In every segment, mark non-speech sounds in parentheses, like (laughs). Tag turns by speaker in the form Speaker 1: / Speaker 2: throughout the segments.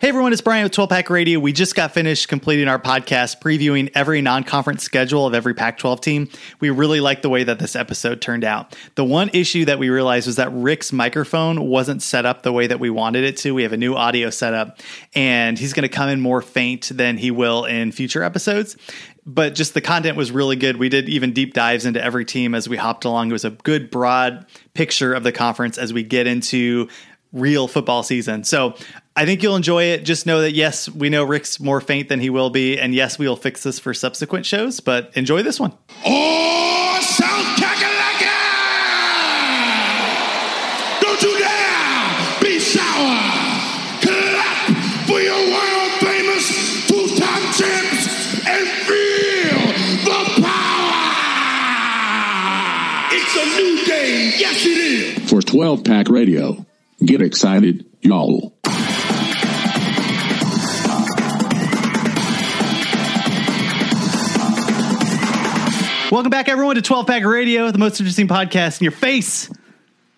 Speaker 1: Hey everyone, it's Brian with 12 Pack Radio. We just got finished completing our podcast previewing every non conference schedule of every Pac 12 team. We really liked the way that this episode turned out. The one issue that we realized was that Rick's microphone wasn't set up the way that we wanted it to. We have a new audio setup, and he's going to come in more faint than he will in future episodes. But just the content was really good. We did even deep dives into every team as we hopped along. It was a good, broad picture of the conference as we get into real football season. So I think you'll enjoy it. Just know that yes, we know Rick's more faint than he will be, and yes, we will fix this for subsequent shows. But enjoy this one.
Speaker 2: Oh, South Kakalaka! Don't you dare be sour! Clap for your world famous two-time champs and feel the power! It's a new day, yes it is!
Speaker 3: For 12 Pack Radio, get excited, y'all.
Speaker 1: Welcome back, everyone, to 12 Pack Radio, the most interesting podcast in your face.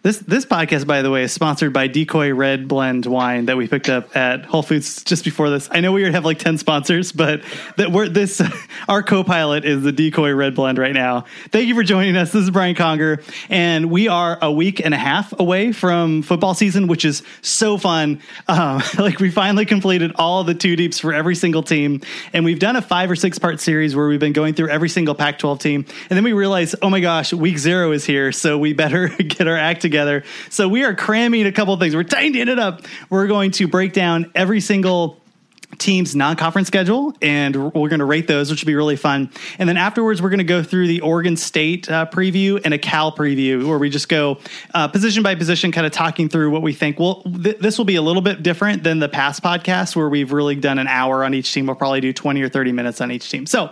Speaker 1: This this podcast, by the way, is sponsored by Decoy Red Blend wine that we picked up at Whole Foods just before this. I know we have like ten sponsors, but that we're this (laughs) our co-pilot is the Decoy Red Blend right now. Thank you for joining us. This is Brian Conger, and we are a week and a half away from football season, which is so fun. Um, (laughs) like we finally completed all the two deeps for every single team, and we've done a five or six part series where we've been going through every single Pac-12 team, and then we realized, oh my gosh, week zero is here, so we better (laughs) get our act together. So we are cramming a couple things. We're tightening it up. We're going to break down every single team's non-conference schedule and we're going to rate those which will be really fun and then afterwards we're going to go through the oregon state uh, preview and a cal preview where we just go uh, position by position kind of talking through what we think well th- this will be a little bit different than the past podcast where we've really done an hour on each team we'll probably do 20 or 30 minutes on each team so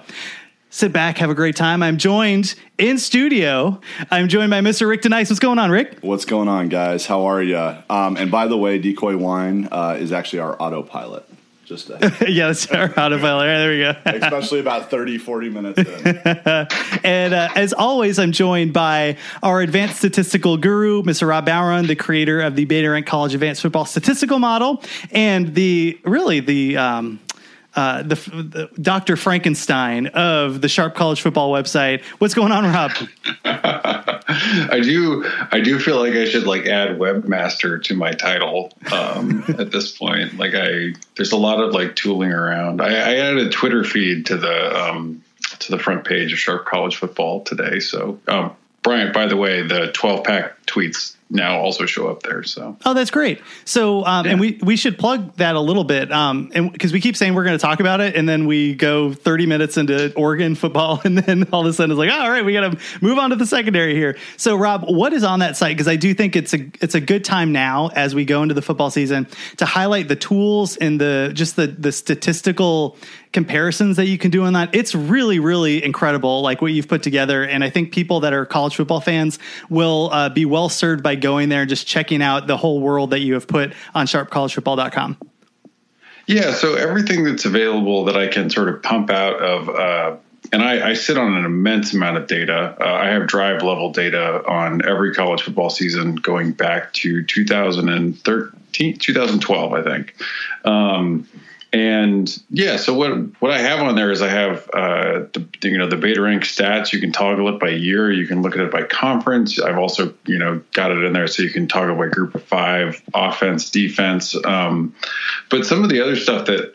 Speaker 1: sit back have a great time i'm joined in studio i'm joined by mr rick denice what's going on rick
Speaker 4: What's going on, guys? How are you? Um, and by the way, Decoy Wine uh, is actually our autopilot. Just uh, (laughs)
Speaker 1: yeah that's our (laughs) autopilot there we go
Speaker 4: especially about 30, 40 minutes in. (laughs)
Speaker 1: And uh, as always, I'm joined by our advanced statistical guru, Mr. Rob Bauron, the creator of the Beta Rank College Advanced Football Statistical Model, and the really the um, uh, the, the Dr. Frankenstein of the Sharp College Football website. What's going on, Rob? (laughs)
Speaker 5: I do. I do feel like I should like add webmaster to my title um, (laughs) at this point. Like I, there's a lot of like tooling around. I, I added a Twitter feed to the um, to the front page of Sharp College Football today. So, um, Bryant, by the way, the 12 pack tweets now also show up there. So
Speaker 1: Oh, that's great. So, um, and we we should plug that a little bit, um, and because we keep saying we're going to talk about it, and then we go thirty minutes into Oregon football, (laughs) and then all of a sudden it's like, oh, all right, we got to move on to the secondary here. So, Rob, what is on that site? Because I do think it's a it's a good time now as we go into the football season to highlight the tools and the just the the statistical comparisons that you can do on that. It's really really incredible, like what you've put together, and I think people that are college football fans will uh, be well served by going there and just checking out the whole world that you have put on sharpcollegefootball.com.
Speaker 5: Yeah, so everything that's available that I can sort of pump out of, uh, and I, I sit on an immense amount of data. Uh, I have drive level data on every college football season going back to 2013, 2012, I think. Um, and yeah, so what what I have on there is I have uh, the you know the beta rank stats. You can toggle it by year. You can look at it by conference. I've also you know got it in there so you can toggle by group of five, offense, defense. Um, but some of the other stuff that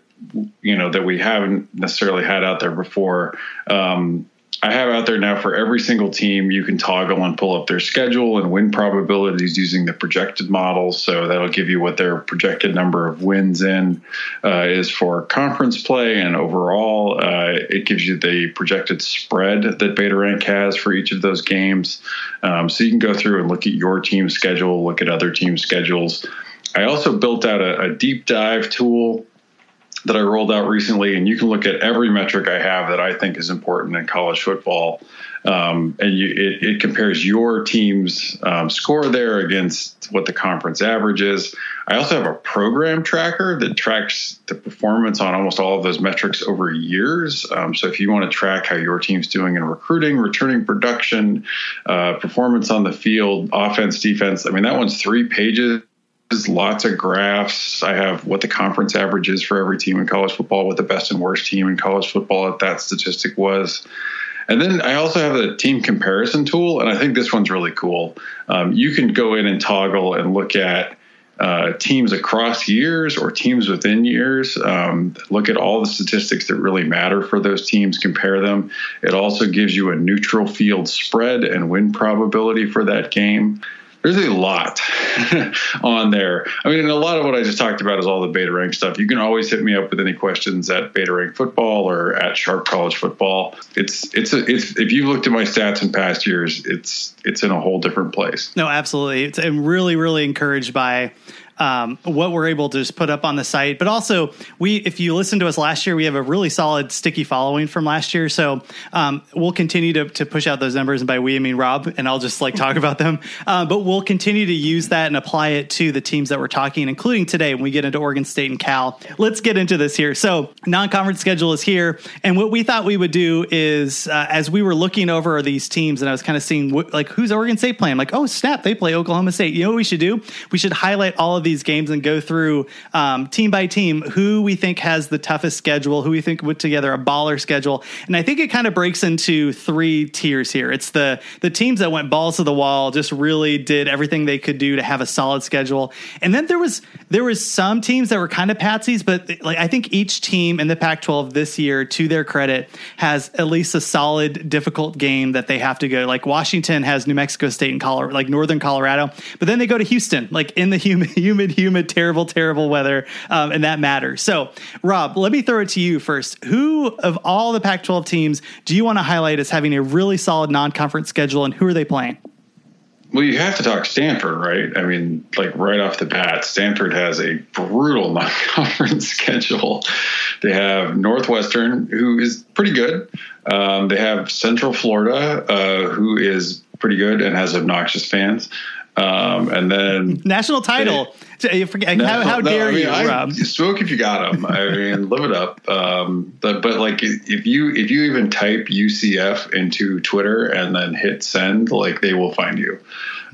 Speaker 5: you know that we haven't necessarily had out there before. Um, I have out there now for every single team. You can toggle and pull up their schedule and win probabilities using the projected model. So that'll give you what their projected number of wins in uh, is for conference play and overall. Uh, it gives you the projected spread that Beta Rank has for each of those games. Um, so you can go through and look at your team schedule, look at other team schedules. I also built out a, a deep dive tool that I rolled out recently, and you can look at every metric I have that I think is important in college football. Um, and you, it, it, compares your team's um, score there against what the conference average is. I also have a program tracker that tracks the performance on almost all of those metrics over years. Um, so if you want to track how your team's doing in recruiting, returning production, uh, performance on the field, offense, defense, I mean, that one's three pages lots of graphs. I have what the conference average is for every team in college football, what the best and worst team in college football at that statistic was. And then I also have a team comparison tool, and I think this one's really cool. Um, you can go in and toggle and look at uh, teams across years or teams within years. Um, look at all the statistics that really matter for those teams, compare them. It also gives you a neutral field spread and win probability for that game there's a lot (laughs) on there. I mean, a lot of what I just talked about is all the beta rank stuff. You can always hit me up with any questions at beta rank football or at sharp college football. It's it's a, it's if you've looked at my stats in past years, it's it's in a whole different place.
Speaker 1: No, absolutely. It's, I'm really really encouraged by um, what we're able to just put up on the site. But also, we if you listen to us last year, we have a really solid sticky following from last year. So um, we'll continue to, to push out those numbers, and by we I mean Rob, and I'll just like talk (laughs) about them. Uh, but we'll continue to use that and apply it to the teams that we're talking, including today when we get into Oregon State and Cal. Let's get into this here. So non-conference schedule is here, and what we thought we would do is uh, as we were looking over these teams, and I was kind of seeing what, like who's Oregon State playing. I'm like, oh snap, they play Oklahoma State. You know what we should do? We should highlight all of of these games and go through um, team by team who we think has the toughest schedule, who we think put together a baller schedule. And I think it kind of breaks into three tiers here. It's the the teams that went balls to the wall, just really did everything they could do to have a solid schedule. And then there was there was some teams that were kind of patsies, but like I think each team in the Pac-12 this year, to their credit, has at least a solid, difficult game that they have to go. Like Washington has New Mexico State and Colorado, like Northern Colorado, but then they go to Houston, like in the humid humid, humid, terrible, terrible weather, um, and that matters. So, Rob, let me throw it to you first. Who of all the Pac 12 teams do you want to highlight as having a really solid non conference schedule, and who are they playing?
Speaker 5: Well, you have to talk Stanford, right? I mean, like right off the bat, Stanford has a brutal (laughs) non conference schedule. They have Northwestern, who is pretty good. Um, they have Central Florida, uh, who is pretty good and has obnoxious fans. Um, and then (laughs)
Speaker 1: national title. They, forget, national, how, how no, dare I mean, you, I, Rob?
Speaker 5: Smoke if you got them. I mean, (laughs) live it up. Um, but, but like if you if you even type UCF into Twitter and then hit send, like they will find you.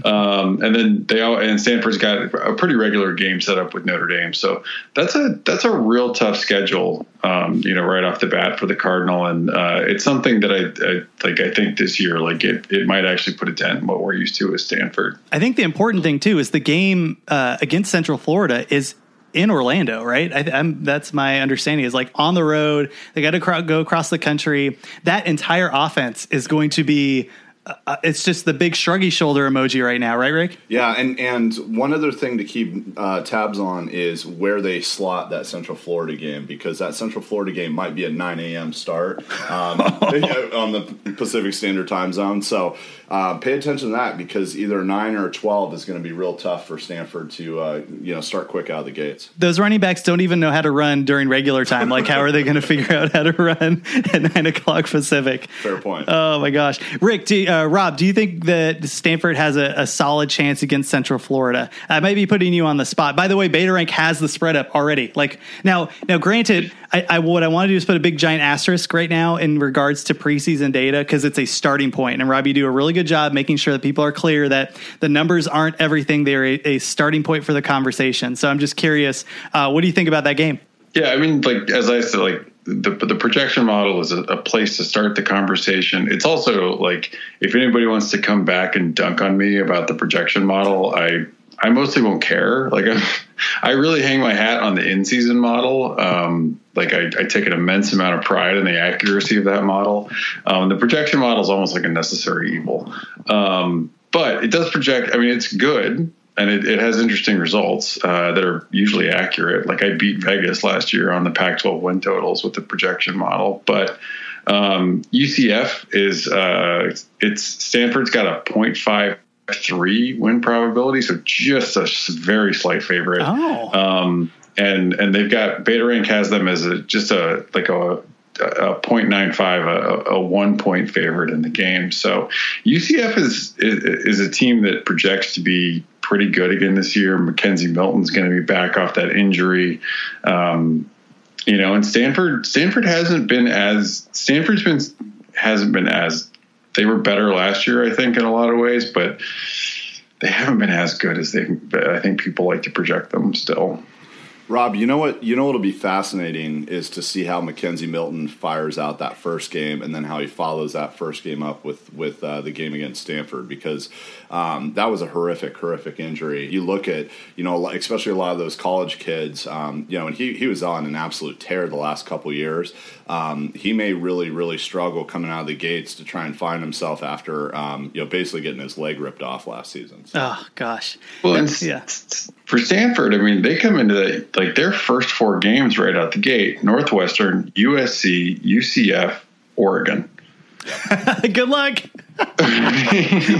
Speaker 5: Um, and then they all, and Stanford's got a pretty regular game set up with Notre Dame. So that's a that's a real tough schedule, um, you know, right off the bat for the Cardinal. And uh, it's something that I, I, like. I think this year, like it, it might actually put a dent in what we're used to with Stanford.
Speaker 1: I think the important thing too is the game uh, against Central Florida is in Orlando, right? I, that's my understanding. Is like on the road. They got to go across the country. That entire offense is going to be uh, it's just the big shruggy shoulder emoji right now, right, Rick?
Speaker 4: Yeah, and and one other thing to keep uh, tabs on is where they slot that Central Florida game because that Central Florida game might be a 9 a.m. start um, (laughs) on the Pacific Standard Time Zone. So uh, pay attention to that because either 9 or 12 is going to be real tough for Stanford to uh, you know start quick out of the gates.
Speaker 1: Those running backs don't even know how to run during regular time. Like, how are they going (laughs) to figure out how to run at 9 o'clock Pacific?
Speaker 4: Fair point.
Speaker 1: Oh my gosh, Rick. Do, uh, Rob, do you think that Stanford has a, a, solid chance against Central Florida? I might be putting you on the spot. By the way, Beta Rank has the spread up already. Like now, now, granted, I, I what I want to do is put a big giant asterisk right now in regards to preseason data because it's a starting point. And Rob, you do a really good job making sure that people are clear that the numbers aren't everything; they're a, a starting point for the conversation. So I'm just curious, uh, what do you think about that game?
Speaker 5: Yeah, I mean, like as I said, like the the projection model is a, a, place to start the conversation. It's also like if anybody wants to come back and dunk on me about the projection model, I I mostly won't care. Like I, (laughs) I really hang my hat on the in season model. Um, like I, I, take an immense amount of pride in the accuracy of that model. Um, the projection model is almost like a necessary evil, um, but it does project. I mean, it's good and it, it, has interesting results uh, that are usually accurate. Like I beat Vegas last year on the Pac-12 win totals with the projection model, but um, UCF is uh, it's Stanford's got a 0.53 win probability, so just a very slight favorite.
Speaker 1: Oh.
Speaker 5: Um, and and they've got Beta Rank has them as a just a like a a 0.95, a, a one point favorite in the game. So UCF is, is, is a team that projects to be pretty good again this year. McKenzie Milton's going to be back off that injury. Um, you know, and Stanford Stanford hasn't been as Stanford's been hasn't been as they were better last year, I think, in a lot of ways, but they haven't been as good as they I think people like to project them still.
Speaker 4: Rob, you know what? You know what'll be fascinating is to see how McKenzie Milton fires out that first game, and then how he follows that first game up with with uh, the game against Stanford, because um, that was a horrific, horrific injury. You look at, you know, especially a lot of those college kids, um, you know, and he he was on an absolute tear the last couple years. Um, he may really, really struggle coming out of the gates to try and find himself after, um, you know, basically getting his leg ripped off last season.
Speaker 1: So. Oh gosh.
Speaker 5: Well, and yeah. For Stanford, I mean, they come into the like their first four games right out the gate: Northwestern, USC, UCF, Oregon. (laughs)
Speaker 1: Good luck. (laughs)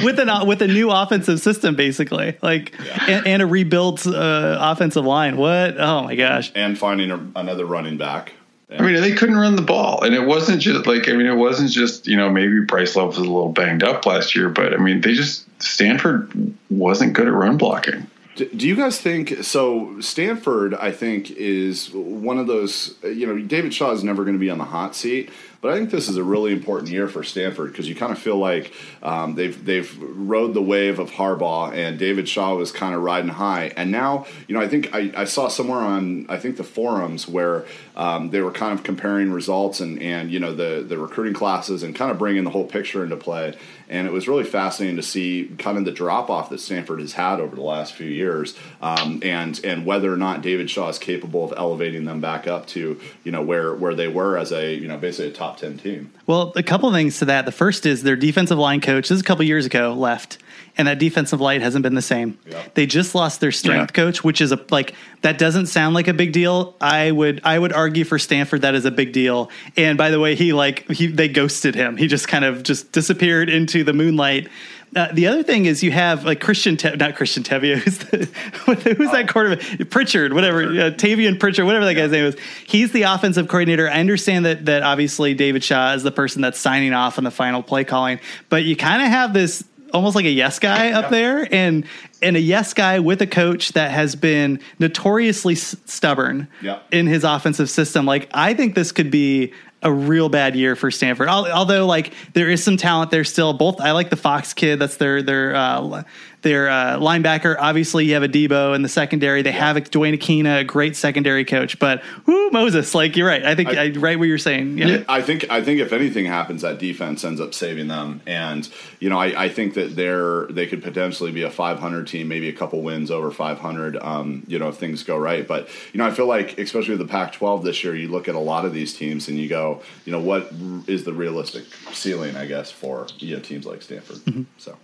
Speaker 1: with an with a new offensive system, basically, like yeah. and, and, a rebuilt uh, offensive line. What? Oh my gosh!
Speaker 4: And finding a, another running back.
Speaker 5: I mean, they couldn't run the ball, and it wasn't just like I mean, it wasn't just you know maybe Bryce Love was a little banged up last year, but I mean, they just Stanford wasn't good at run blocking.
Speaker 4: Do you guys think so? Stanford, I think, is one of those. You know, David Shaw is never going to be on the hot seat, but I think this is a really important year for Stanford because you kind of feel like um, they've they've rode the wave of Harbaugh and David Shaw was kind of riding high, and now you know I think I, I saw somewhere on I think the forums where um, they were kind of comparing results and and you know the the recruiting classes and kind of bringing the whole picture into play, and it was really fascinating to see kind of the drop off that Stanford has had over the last few years, um, and and whether or not David Shaw is capable of elevating them back up to you know where where they were as a you know basically a top top 10 team.
Speaker 1: Well, a couple things to that. The first is their defensive line coach, this is a couple years ago, left. And that defensive line hasn't been the same. Yep. They just lost their strength yeah. coach, which is a like that doesn't sound like a big deal. I would I would argue for Stanford that is a big deal. And by the way, he like he they ghosted him. He just kind of just disappeared into the moonlight uh, the other thing is you have like Christian, Te- not Christian Tevye, (laughs) who's, the, who's that quarterback? Pritchard, whatever, uh, Tavita Pritchard, whatever that guy's name is. He's the offensive coordinator. I understand that that obviously David Shaw is the person that's signing off on the final play calling, but you kind of have this almost like a yes guy up there and and a yes guy with a coach that has been notoriously s- stubborn in his offensive system like i think this could be a real bad year for Stanford. Although, like, there is some talent there still. Both I like the Fox kid. That's their their uh, their uh, linebacker. Obviously, you have Adebo in the secondary. They have a Duane Akina, a great secondary coach. But whoo, Moses, like you're right. I think I, I right what you're saying.
Speaker 4: Yeah. yeah. I think I think if anything happens, that defense ends up saving them. And you know, I, I think that they're they could potentially be a 500 team, maybe a couple wins over 500. Um, you know, if things go right. But you know, I feel like especially with the Pac-12 this year, you look at a lot of these teams and you go, you know, what is the realistic ceiling? I guess for you know teams like Stanford. Mm-hmm. So.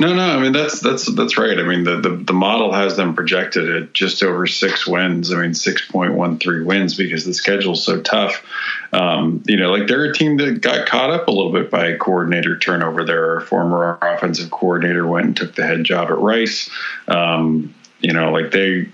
Speaker 5: No, no. I mean that's that's that's right. I mean the, the the model has them projected at just over six wins. I mean six point one three wins because the schedule's so tough. Um, you know, like they're a team that got caught up a little bit by coordinator turnover. There their former offensive coordinator went and took the head job at Rice. Um, you know, like they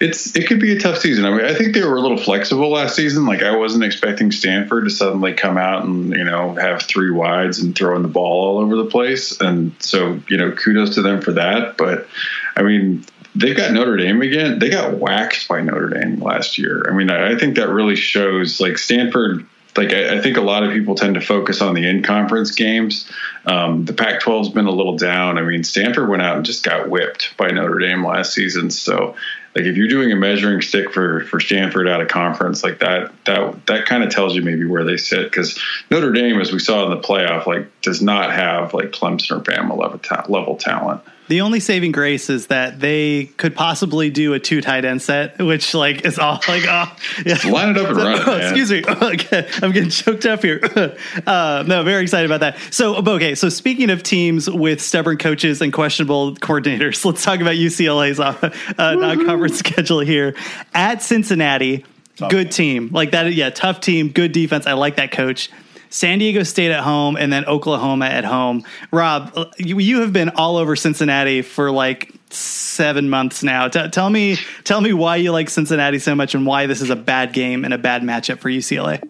Speaker 5: it's it could be a tough season. I mean, I think they were a little flexible last season. Like I wasn't expecting Stanford to suddenly come out and you know have three wides and throwing the ball all over the place. And so you know, kudos to them for that. But I mean, they've got Notre Dame again. They got waxed by Notre Dame last year. I mean, I, I think that really shows. Like Stanford like I, I, think a lot of people tend to focus on the in conference games. Um, the Pac 12's been a little down. I mean, Stanford went out and just got whipped by Notre Dame last season. So like if you're doing a measuring stick for for Stanford out of conference like that that that kind of tells you maybe where they sit because Notre Dame as we saw in the playoff like does not have like Clemson or Bama level, ta- level talent.
Speaker 1: The only saving grace is that they could possibly do a two tight end set, which like is all (laughs) like oh
Speaker 5: yeah. line it up and run it.
Speaker 1: Oh, excuse me. (laughs) I'm getting choked up here. (laughs) Uh, no, very excited about that. So okay, so speaking of teams with stubborn coaches and questionable coordinators, let's talk about UCLA's uh, non-conference schedule here at Cincinnati. Tough good game. team, like that. Yeah, tough team, good defense. I like that coach. San Diego State at home, and then Oklahoma at home. Rob, you, you have been all over Cincinnati for like seven months now. T- tell me, tell me why you like Cincinnati so much, and why this is a bad game and a bad matchup for UCLA.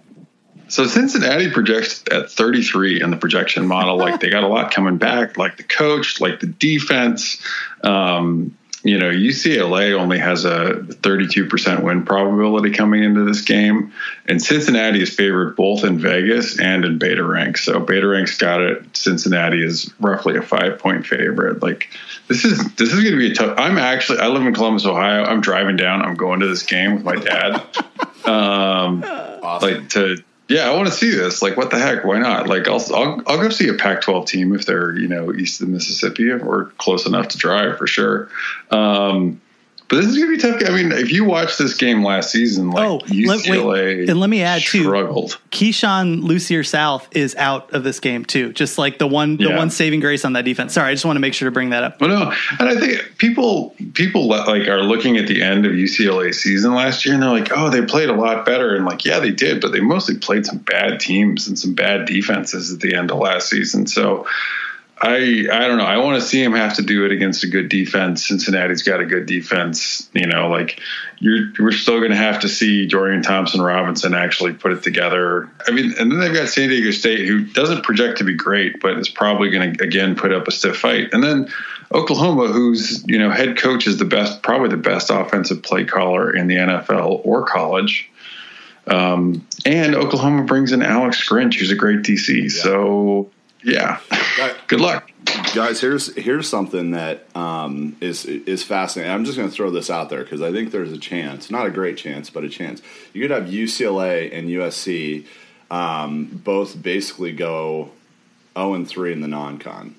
Speaker 5: So Cincinnati projects at 33 in the projection model. Like they got a lot coming back, like the coach, like the defense. Um, you know, UCLA only has a 32% win probability coming into this game, and Cincinnati is favored both in Vegas and in Beta Rank. So Beta Rank's got it. Cincinnati is roughly a five point favorite. Like this is this is going to be a tough. I'm actually I live in Columbus, Ohio. I'm driving down. I'm going to this game with my dad. (laughs) um, awesome. Like to yeah, I want to see this. Like, what the heck? Why not? Like, I'll I'll, I'll go see a Pac-12 team if they're you know east of the Mississippi or close enough to drive for sure. Um, but this is gonna be tough. I mean, if you watch this game last season, like oh, UCLA wait,
Speaker 1: and let me add
Speaker 5: struggled.
Speaker 1: too, Keisean Lucier-South is out of this game too. Just like the one, the yeah. one saving grace on that defense. Sorry, I just want to make sure to bring that up.
Speaker 5: Well, no, and I think people people like are looking at the end of UCLA season last year, and they're like, oh, they played a lot better, and like, yeah, they did, but they mostly played some bad teams and some bad defenses at the end of last season. So I I don't know. I want to see him have to do it against a good defense. Cincinnati's got a good defense. You know, like you're we're still going to have to see Dorian Thompson Robinson actually put it together. I mean, and then they've got San Diego State, who doesn't project to be great, but is probably going to again put up a stiff fight. And then Oklahoma, whose you know head coach is the best, probably the best offensive play caller in the NFL or college. Um, and Oklahoma brings in Alex Grinch, who's a great DC. Yeah. So yeah. Good luck,
Speaker 4: guys. Here's here's something that um, is is fascinating. I'm just going to throw this out there because I think there's a chance, not a great chance, but a chance. You could have UCLA and USC um, both basically go 0 and 3 in the non-con.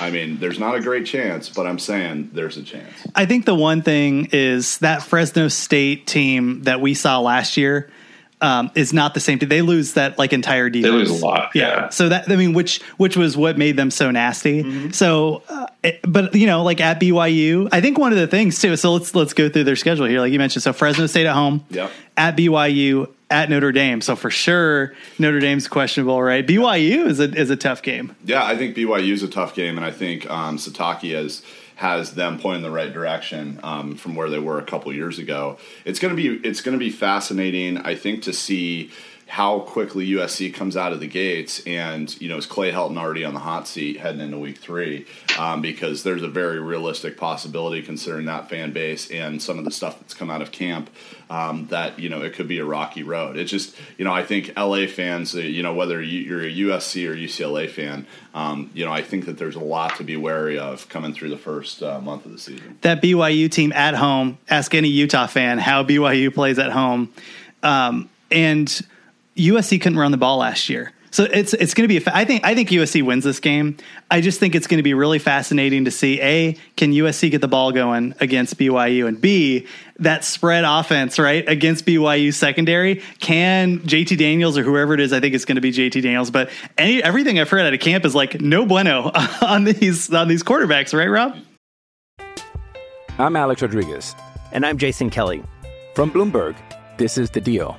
Speaker 4: I mean, there's not a great chance, but I'm saying there's a chance.
Speaker 1: I think the one thing is that Fresno State team that we saw last year um, is not the same. Thing. They lose that like entire defense.
Speaker 5: They lose a lot. Yeah. yeah.
Speaker 1: So that I mean, which which was what made them so nasty. Mm-hmm. So, uh, it, but you know, like at BYU, I think one of the things too. So let's let's go through their schedule here. Like you mentioned, so Fresno State at home.
Speaker 4: Yeah.
Speaker 1: At BYU, at Notre Dame. So for sure, Notre Dame's questionable, right? BYU is a is a tough game.
Speaker 4: Yeah, I think BYU is a tough game, and I think um, Sitake has has them pointing the right direction um, from where they were a couple years ago. It's gonna be it's gonna be fascinating, I think, to see how quickly USC comes out of the gates, and you know, is Clay Helton already on the hot seat heading into Week Three? Um, because there's a very realistic possibility, considering that fan base and some of the stuff that's come out of camp, um, that you know it could be a rocky road. It's just you know I think LA fans, uh, you know whether you're a USC or UCLA fan, um, you know I think that there's a lot to be wary of coming through the first uh, month of the season.
Speaker 1: That BYU team at home. Ask any Utah fan how BYU plays at home, um, and USC couldn't run the ball last year. So it's it's going to be. I think I think USC wins this game. I just think it's going to be really fascinating to see a can USC get the ball going against BYU and b that spread offense right against BYU secondary. Can JT Daniels or whoever it is? I think it's going to be JT Daniels. But any everything I've heard out of camp is like no bueno (laughs) on these on these quarterbacks, right, Rob?
Speaker 6: I'm Alex Rodriguez,
Speaker 7: and I'm Jason Kelly
Speaker 6: from Bloomberg. This is the Deal.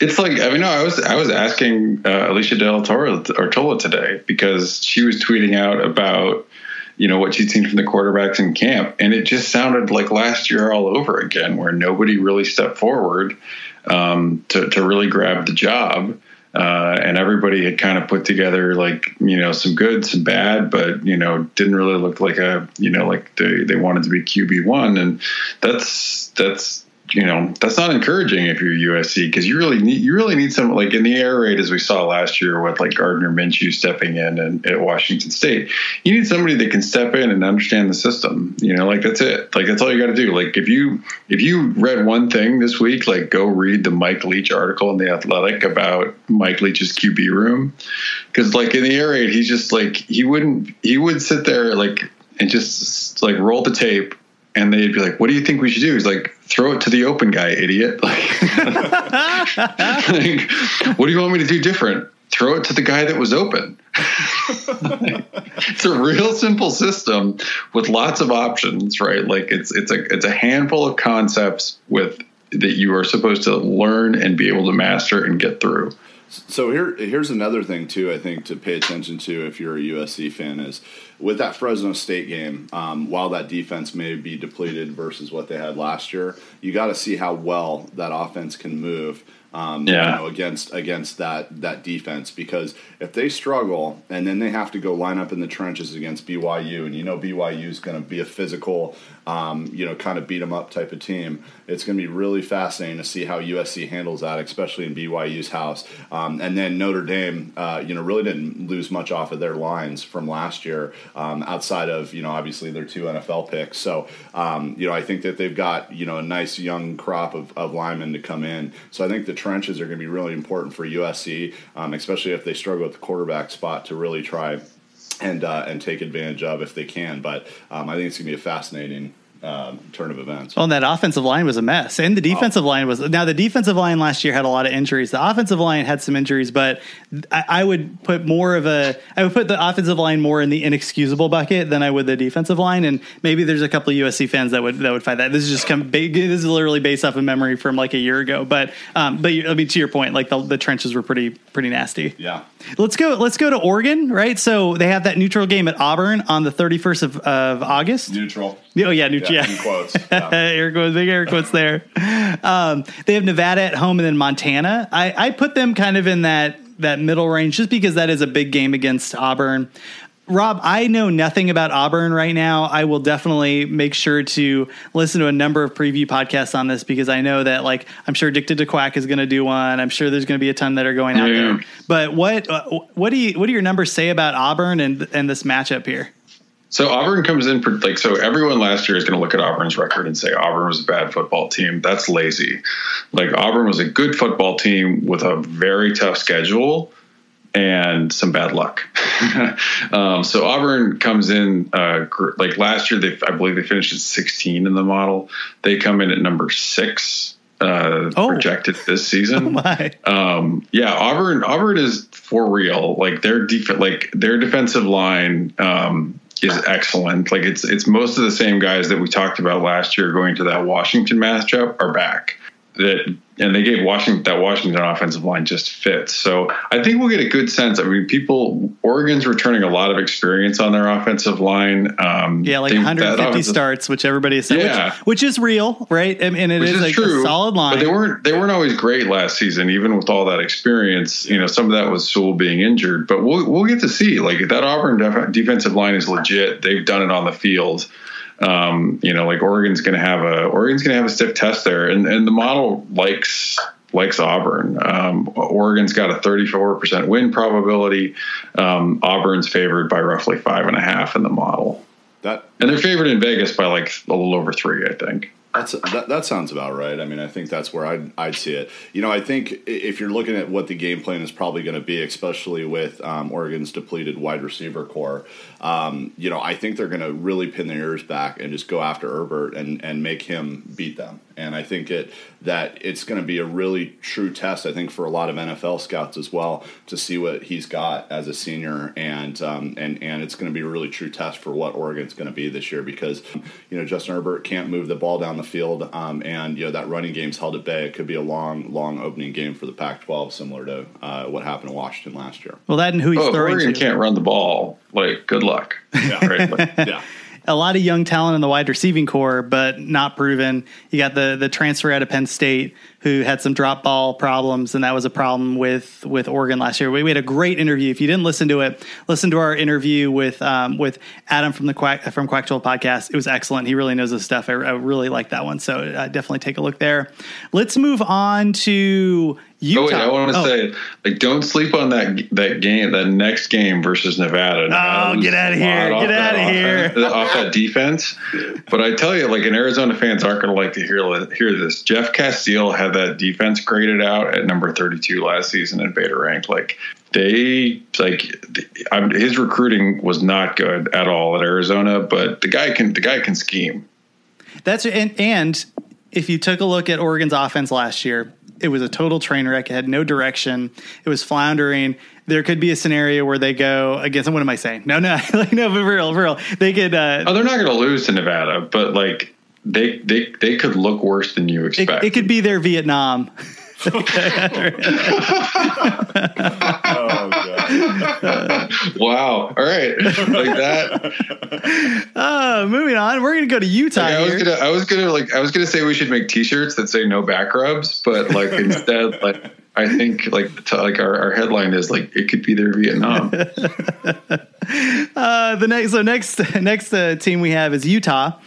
Speaker 5: It's like I mean, no, I was I was asking uh, Alicia Del Toro or Tola today because she was tweeting out about you know what she'd seen from the quarterbacks in camp, and it just sounded like last year all over again, where nobody really stepped forward um, to to really grab the job. Uh, and everybody had kind of put together like you know some good, some bad, but you know didn't really look like a you know like they, they wanted to be QB one, and that's that's you know that's not encouraging if you're USC because you really need you really need some like in the air raid as we saw last year with like Gardner Minshew stepping in and at Washington State. You need somebody that can step in and understand the system. You know, like that's it. Like that's all you got to do. Like if you if you read one thing this week, like go read the Mike Leach article in the Athletic about Mike Leach's QB room because like in the air raid, he's just like he wouldn't he would sit there like and just like roll the tape and they'd be like, "What do you think we should do?" He's like, "Throw it to the open guy, idiot!" (laughs) Like, like, (laughs) what do you want me to do different? Throw it to the guy that was open. it's a real simple system with lots of options, right? Like it's it's a it's a handful of concepts with that you are supposed to learn and be able to master and get through.
Speaker 4: So here, here's another thing too. I think to pay attention to if you're a USC fan is with that Fresno State game. Um, while that defense may be depleted versus what they had last year, you got to see how well that offense can move. Um,
Speaker 5: Yeah.
Speaker 4: you know, against against that that defense because if they struggle and then they have to go line up in the trenches against BYU and you know BYU is going to be a physical, um, you know, kind of beat them up type of team. It's going to be really fascinating to see how USC handles that, especially in BYU's house. Um, and then Notre Dame, uh, you know, really didn't lose much off of their lines from last year, um, outside of you know obviously their two NFL picks. So um, you know I think that they've got you know a nice young crop of, of linemen to come in. So I think the trenches are going to be really important for USC, um, especially if they struggle at the quarterback spot to really try and uh, and take advantage of if they can. But um, I think it's going to be a fascinating um, turn of events.
Speaker 1: Well, and that offensive line was a mess, and the defensive line was. Now, the defensive line last year had a lot of injuries. The offensive line had some injuries, but I, I would put more of a. I would put the offensive line more in the inexcusable bucket than I would the defensive line. And maybe there's a couple of USC fans that would that would fight that. This is just come. This is literally based off of memory from like a year ago. But um, but you- I mean, to your point, like the, the trenches were pretty pretty nasty.
Speaker 4: Yeah.
Speaker 1: Let's go. Let's go to Oregon, right? So they have that neutral game at Auburn on the 31st of, of August.
Speaker 4: Neutral.
Speaker 1: Oh yeah, New
Speaker 4: Yeah,
Speaker 1: Yeah,
Speaker 4: quotes. (laughs) Yeah.
Speaker 1: air quotes, big air quotes there. Um, they have Nevada at home and then Montana. I, I put them kind of in that that middle range just because that is a big game against Auburn. Rob, I know nothing about Auburn right now. I will definitely make sure to listen to a number of preview podcasts on this because I know that, like, I'm sure Addicted to Quack is going to do one. I'm sure there's going to be a ton that are going out
Speaker 5: Yeah.
Speaker 1: there. But what uh, what do you what do your numbers say about Auburn and and this matchup here?
Speaker 5: So Auburn comes in for like so everyone last year is going to look at Auburn's record and say Auburn was a bad football team. That's lazy. Like Auburn was a good football team with a very tough schedule and some bad luck. (laughs) um, so Auburn comes in uh, like last year. They I believe they finished at 16 in the model. They come in at number six. Uh,
Speaker 1: Oh.
Speaker 5: projected this (laughs) season.
Speaker 1: My.
Speaker 5: Um, yeah, Auburn. Auburn is for real. Like their def- like their defensive line um, is excellent. Like it's it's most of the same guys that we talked about last year going to that Washington matchup are back. That and they gave Washington that Washington offensive line just fits. So I think we'll get a good sense. I mean, people Oregon's returning a lot of experience on their offensive line. Um,
Speaker 1: Yeah, like
Speaker 5: they-
Speaker 1: 150 starts, which everybody saying,
Speaker 5: Yeah.
Speaker 1: which, which is real, right? I mean, it is,
Speaker 5: is
Speaker 1: like
Speaker 5: true.
Speaker 1: a solid line.
Speaker 5: But they weren't they weren't always great last season, even with all that experience. You know, some of that was Sewell being injured. But we'll we'll get to see. Like that Auburn def- defensive line is legit. They've done it on the field. Um, you know, like Oregon's going to have a Oregon's going to have a stiff test there, and and the model likes likes Auburn. Um, Oregon's got a 34% win probability. Um, Auburn's favored by roughly five and a half in the model,
Speaker 4: That
Speaker 5: and they're favored in Vegas by like a little over three, I think.
Speaker 4: That's that, that sounds about right. I mean, I think that's where I'd, I'd see it. You know, I think if you're looking at what the game plan is probably going to be, especially with um, Oregon's depleted wide receiver corps, um, you know, I think they're going to really pin their ears back and just go after Herbert and, and make him beat them. And I think it that it's going to be a really true test. I think for a lot of NFL scouts as well to see what he's got as a senior, and um, and and it's going to be a really true test for what Oregon's going to be this year because you know Justin Herbert can't move the ball down the field, um, and you know that running game's held at bay. It could be a long, long opening game for the Pac-12, similar to uh, what happened in Washington last year.
Speaker 1: well, that and who he's
Speaker 5: Oh, if
Speaker 1: throwing
Speaker 5: Oregon
Speaker 1: to.
Speaker 5: can't run the ball. Like, good luck.
Speaker 4: Yeah,
Speaker 5: Right? Like, (laughs)
Speaker 4: yeah.
Speaker 1: a lot of young talent in the wide receiving corps, but not proven. You got the the transfer out of Penn State who had some drop ball problems, and that was a problem with with Oregon last year. We, we had a great interview. If you didn't listen to it, listen to our interview with um, with Adam from the Quack from Quack Twelve podcast. It was excellent. He really knows his stuff. I, I really like that one. So uh, definitely take a look there. Let's move on to Utah.
Speaker 5: Oh wait, I want to
Speaker 1: Oh.
Speaker 5: say, like, don't sleep on that that game, that next game versus Nevada. Oh, Nevada
Speaker 1: Oh, get out
Speaker 5: of
Speaker 1: here. Get
Speaker 5: out
Speaker 1: of here.
Speaker 5: offense- (laughs) off that defense. But I tell you, like, an Arizona fans aren't going to like to hear hear this. Jeff Casteel had that defense graded out at number thirty two last season in Beta rank. Like, they like I'm, his recruiting was not good at all at Arizona, but the guy can the guy can scheme.
Speaker 1: That's and and if you took a look at Oregon's offense last year, it was a total train wreck. It had no direction. It was floundering. There could be a scenario where they go against. What am I saying? No, no, (laughs) like, no, but real, for real. They could. Uh,
Speaker 5: oh, they're not going to lose to Nevada, but like they they they could look worse than you expect.
Speaker 1: It, it could be their Vietnam. (laughs) (laughs)
Speaker 4: oh, (laughs)
Speaker 5: wow! All right, like that. (laughs)
Speaker 1: Uh, moving on, we're gonna go to Utah.
Speaker 5: Like, I was gonna, I was gonna like, I was gonna say we should make T-shirts that say "No back rubs," but like (laughs) instead, like I think like t- like our, our headline is like it could be their Vietnam.
Speaker 1: Uh, the next, so next, next uh, team we have is Utah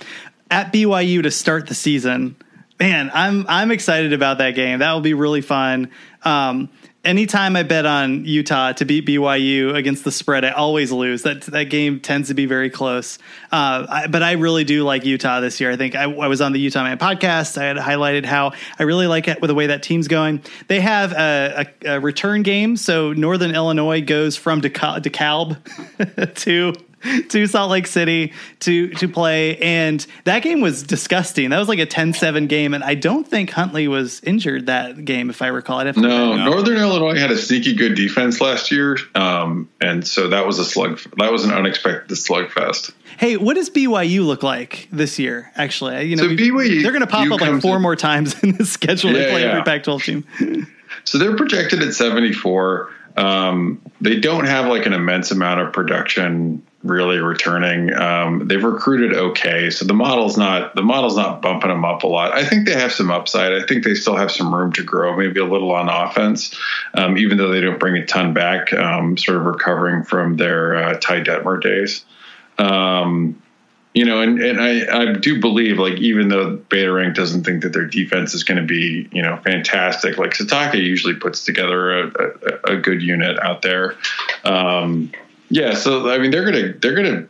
Speaker 1: at BYU to start the season. Man, I'm I'm excited about that game. That will be really fun. Um, anytime I bet on Utah to beat BYU against the spread, I always lose. That that game tends to be very close. Uh, I, but I really do like Utah this year. I think I, I, was on the Utah Man podcast. I had highlighted how I really like it with the way that team's going. They have a, a, a return game, so Northern Illinois goes from DeKalb, (laughs) to (laughs) to Salt Lake City to to play and that game was disgusting. That was like a 10-7 game and I don't think Huntley was injured that game if I recall. I'd
Speaker 5: no, Northern Illinois had a sneaky good defense last year um, and so that was a slug that was an unexpected slugfest.
Speaker 1: Hey, what does BYU look like this year? Actually, you know,
Speaker 5: so BYU,
Speaker 1: they're going to pop up like four to, more times (laughs) in the schedule
Speaker 5: yeah,
Speaker 1: to play
Speaker 5: yeah.
Speaker 1: every Pac-12 team.
Speaker 5: so they're projected at 74. Um, they don't have like an immense amount of production really returning. Um, they've recruited okay, so the model's not the model's not bumping them up a lot. I think they have some upside. I think they still have some room to grow, maybe a little on offense, um, even though they don't bring a ton back. Um, sort of recovering from their uh, Ty Detmer days. Um, you know, and, and I, I do believe, like, even though Beta Rank doesn't think that their defense is going to be, you know, fantastic, like Sitake usually puts together a, a, a good unit out there. Yeah, so I mean, they're gonna they're gonna.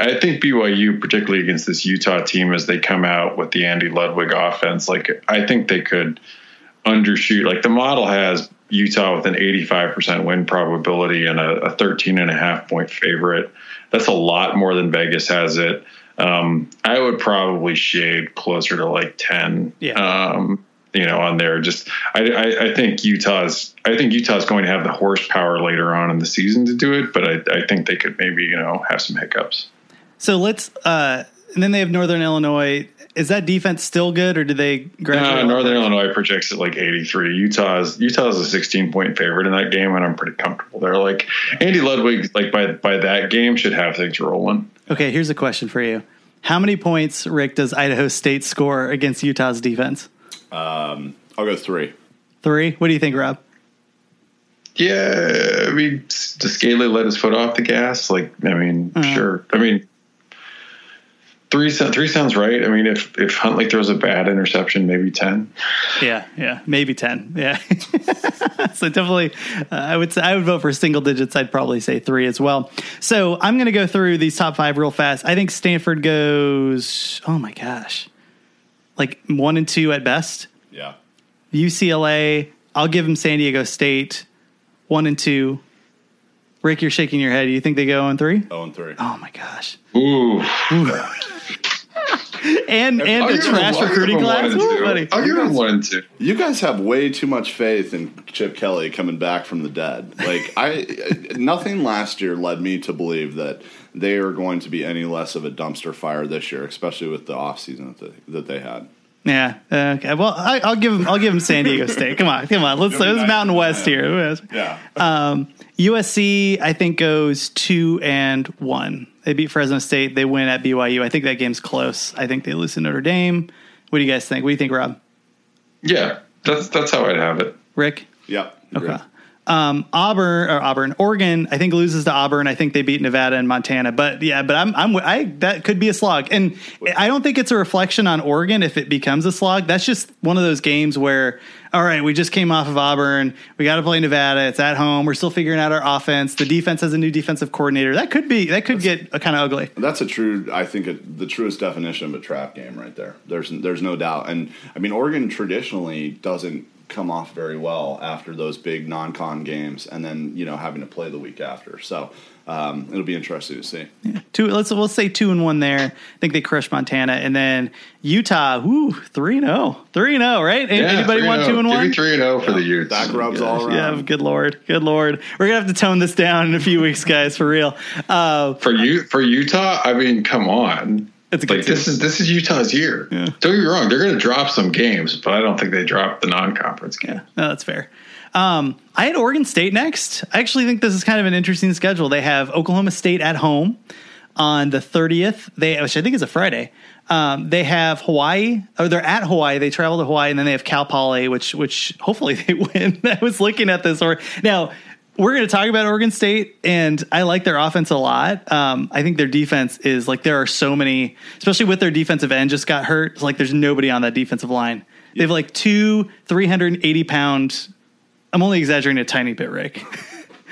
Speaker 5: I think BYU, particularly against this Utah team, as they come out with the Andy Ludwig offense, like I think they could undershoot. Like the model has Utah with an 85% win probability and a, a 13 and a half point favorite. That's a lot more than Vegas has it. Um, I would probably shade closer to like 10.
Speaker 1: Yeah.
Speaker 5: Um, you know, on there. Just I, I, I, think Utah's I think Utah's going to have the horsepower later on in the season to do it, but I, I think they could maybe you know have some hiccups.
Speaker 1: So let's uh, and then they have Northern Illinois. Is that defense still good, or do they?
Speaker 5: No, Northern Illinois projects at like 83. Utah's Utah's a 16 point favorite in that game, and I'm pretty comfortable there. Like Andy Ludwig, like by by that game, should have things rolling.
Speaker 1: Okay, here's a question for you: How many points, Rick, does Idaho State score against Utah's defense?
Speaker 4: Um, I'll go three.
Speaker 1: Three. What do you think, Rob?
Speaker 5: Yeah, I mean, does Scalley let his foot off the gas? Like, I mean, uh-huh. sure. I mean, three three sounds right. I mean, if if Huntley throws a bad interception, maybe ten.
Speaker 1: Yeah, yeah, maybe ten. Yeah. (laughs) so definitely, uh, I would say I would vote for single digits. I'd probably say three as well. So I'm going to go through these top five real fast. I think Stanford goes. Oh my gosh like one and two at best.
Speaker 4: Yeah.
Speaker 1: UCLA, I'll give them San Diego State, one and two. Rick, you're shaking your head. Do you think they go oh on three?
Speaker 4: Oh and three.
Speaker 1: Oh my gosh.
Speaker 5: Ooh. (laughs)
Speaker 1: and and
Speaker 5: I'll
Speaker 1: the trash recruiting class. Ooh, buddy.
Speaker 5: I'll give them one and two.
Speaker 4: You guys have way too much faith in Chip Kelly coming back from the dead. Like I, (laughs) nothing last year led me to believe that they are going to be any less of a dumpster fire this year, especially with the offseason that they, that they had.
Speaker 1: Yeah. Okay. Well, I, will give them. I'll give them San Diego State. Come on, come on. Let's let's Mountain West here.
Speaker 4: Yeah.
Speaker 1: Um, USC, I think goes two and one. They beat Fresno State. They win at BYU. I think that game's close. I think they lose to Notre Dame. What do you guys think? What do you think, Rob?
Speaker 5: Yeah, that's that's how I'd have it.
Speaker 1: Rick.
Speaker 4: Yeah.
Speaker 1: Okay. Um, Auburn or Auburn, Oregon, I think loses to Auburn. I think they beat Nevada and Montana. But yeah, but I'm, I'm, I that could be a slog, and I don't think it's a reflection on Oregon if it becomes a slog. That's just one of those games where, all right, we just came off of Auburn, we got to play Nevada. It's at home. We're still figuring out our offense. The defense has a new defensive coordinator. That could be that could that's, get kind of ugly.
Speaker 4: That's a true, I think, a, the truest definition of a trap game right there. There's there's no doubt, and I mean Oregon traditionally doesn't come off very well after those big non-con games, and then you know having to play the week after. So um, it'll be interesting to see.
Speaker 1: Two. Let's let's say two and one there. I think they crushed Montana, and then Utah. Woo, three and zero, three and zero. Right?
Speaker 5: Yeah,
Speaker 1: Anybody want two and
Speaker 5: Give
Speaker 1: one?
Speaker 5: me three and zero for the Utes.
Speaker 4: Back rubs all around.
Speaker 1: Yeah, good lord, good lord. We're gonna have to tone this down in a few weeks, guys, for real. Uh,
Speaker 5: For you, for Utah, I mean, come on.
Speaker 1: It's a good
Speaker 5: like this is this is Utah's year. Don't get me wrong; they're going to drop some games, but I don't think they drop the non-conference game.
Speaker 1: no, that's fair. Um, I had Oregon State next. I actually think this is kind of an interesting schedule. They have Oklahoma State at home on the 30th. They, which I think is a Friday. Um, they have Hawaii, or they're at Hawaii. They travel to Hawaii, and then they have Cal Poly, which which hopefully (laughs) they win. I was looking at this, or now we're going to talk about Oregon State, and I like their offense a lot. Um, I think their defense is like there are so many, especially with their defensive end just got hurt. It's like there's nobody on that defensive line. They have like two 380 pound. I'm only exaggerating a tiny bit, Rick.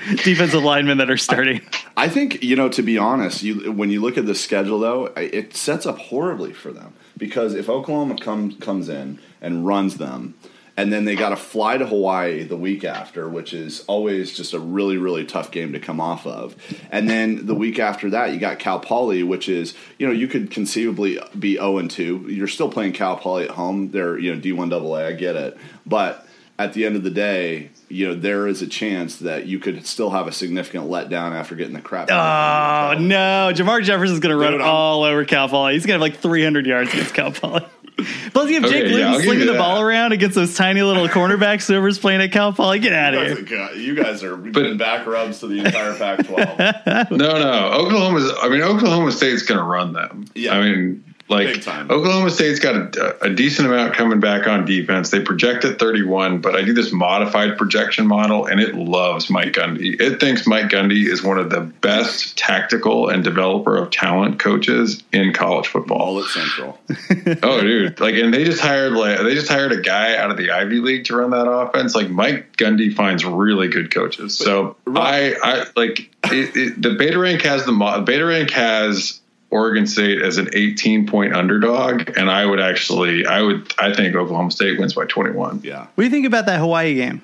Speaker 1: (laughs) defensive linemen that are starting.
Speaker 4: I think you know to be honest, you when you look at the schedule though, it sets up horribly for them because if Oklahoma comes comes in and runs them, and then they got to fly to Hawaii the week after, which is always just a really really tough game to come off of, and then the week after that you got Cal Poly, which is you know you could conceivably be zero and two. You're still playing Cal Poly at home. They're you know D one AA. I get it, but at the end of the day, you know there is a chance that you could still have a significant letdown after getting the crap.
Speaker 1: Oh no, Jermar Jefferson's going to run
Speaker 4: Dude,
Speaker 1: all over Cal Poly. He's going to have like 300 yards against Cal Poly. Plus, you have Jake
Speaker 5: Okay, yeah,
Speaker 1: Luton
Speaker 5: I'll
Speaker 1: slinging the
Speaker 5: that.
Speaker 1: ball around against those tiny little cornerbacks. Whoever's playing at Cal Poly, get out of here.
Speaker 4: are, you guys are giving back rubs to the entire Pac-12. (laughs)
Speaker 5: No, no. Oklahoma's. I mean, Oklahoma State's going to run them.
Speaker 4: Yeah.
Speaker 5: I mean, like. Oklahoma State's got a, a decent amount coming back on defense. They project at 31, but I do this modified projection model, and it loves Mike Gundy. It thinks Mike Gundy is one of the best tactical and developer of talent coaches in college football.
Speaker 4: All at Central. (laughs)
Speaker 5: oh, dude! Like, and they just hired like they just hired a guy out of the Ivy League to run that offense. Like, Mike Gundy finds really good coaches. So I, I like it, it, the Beta rank has the mo- Beta rank has Oregon State as an 18 point underdog, and I would actually, I would, I think Oklahoma State wins by 21.
Speaker 4: Yeah.
Speaker 1: What do you think about that Hawaii game?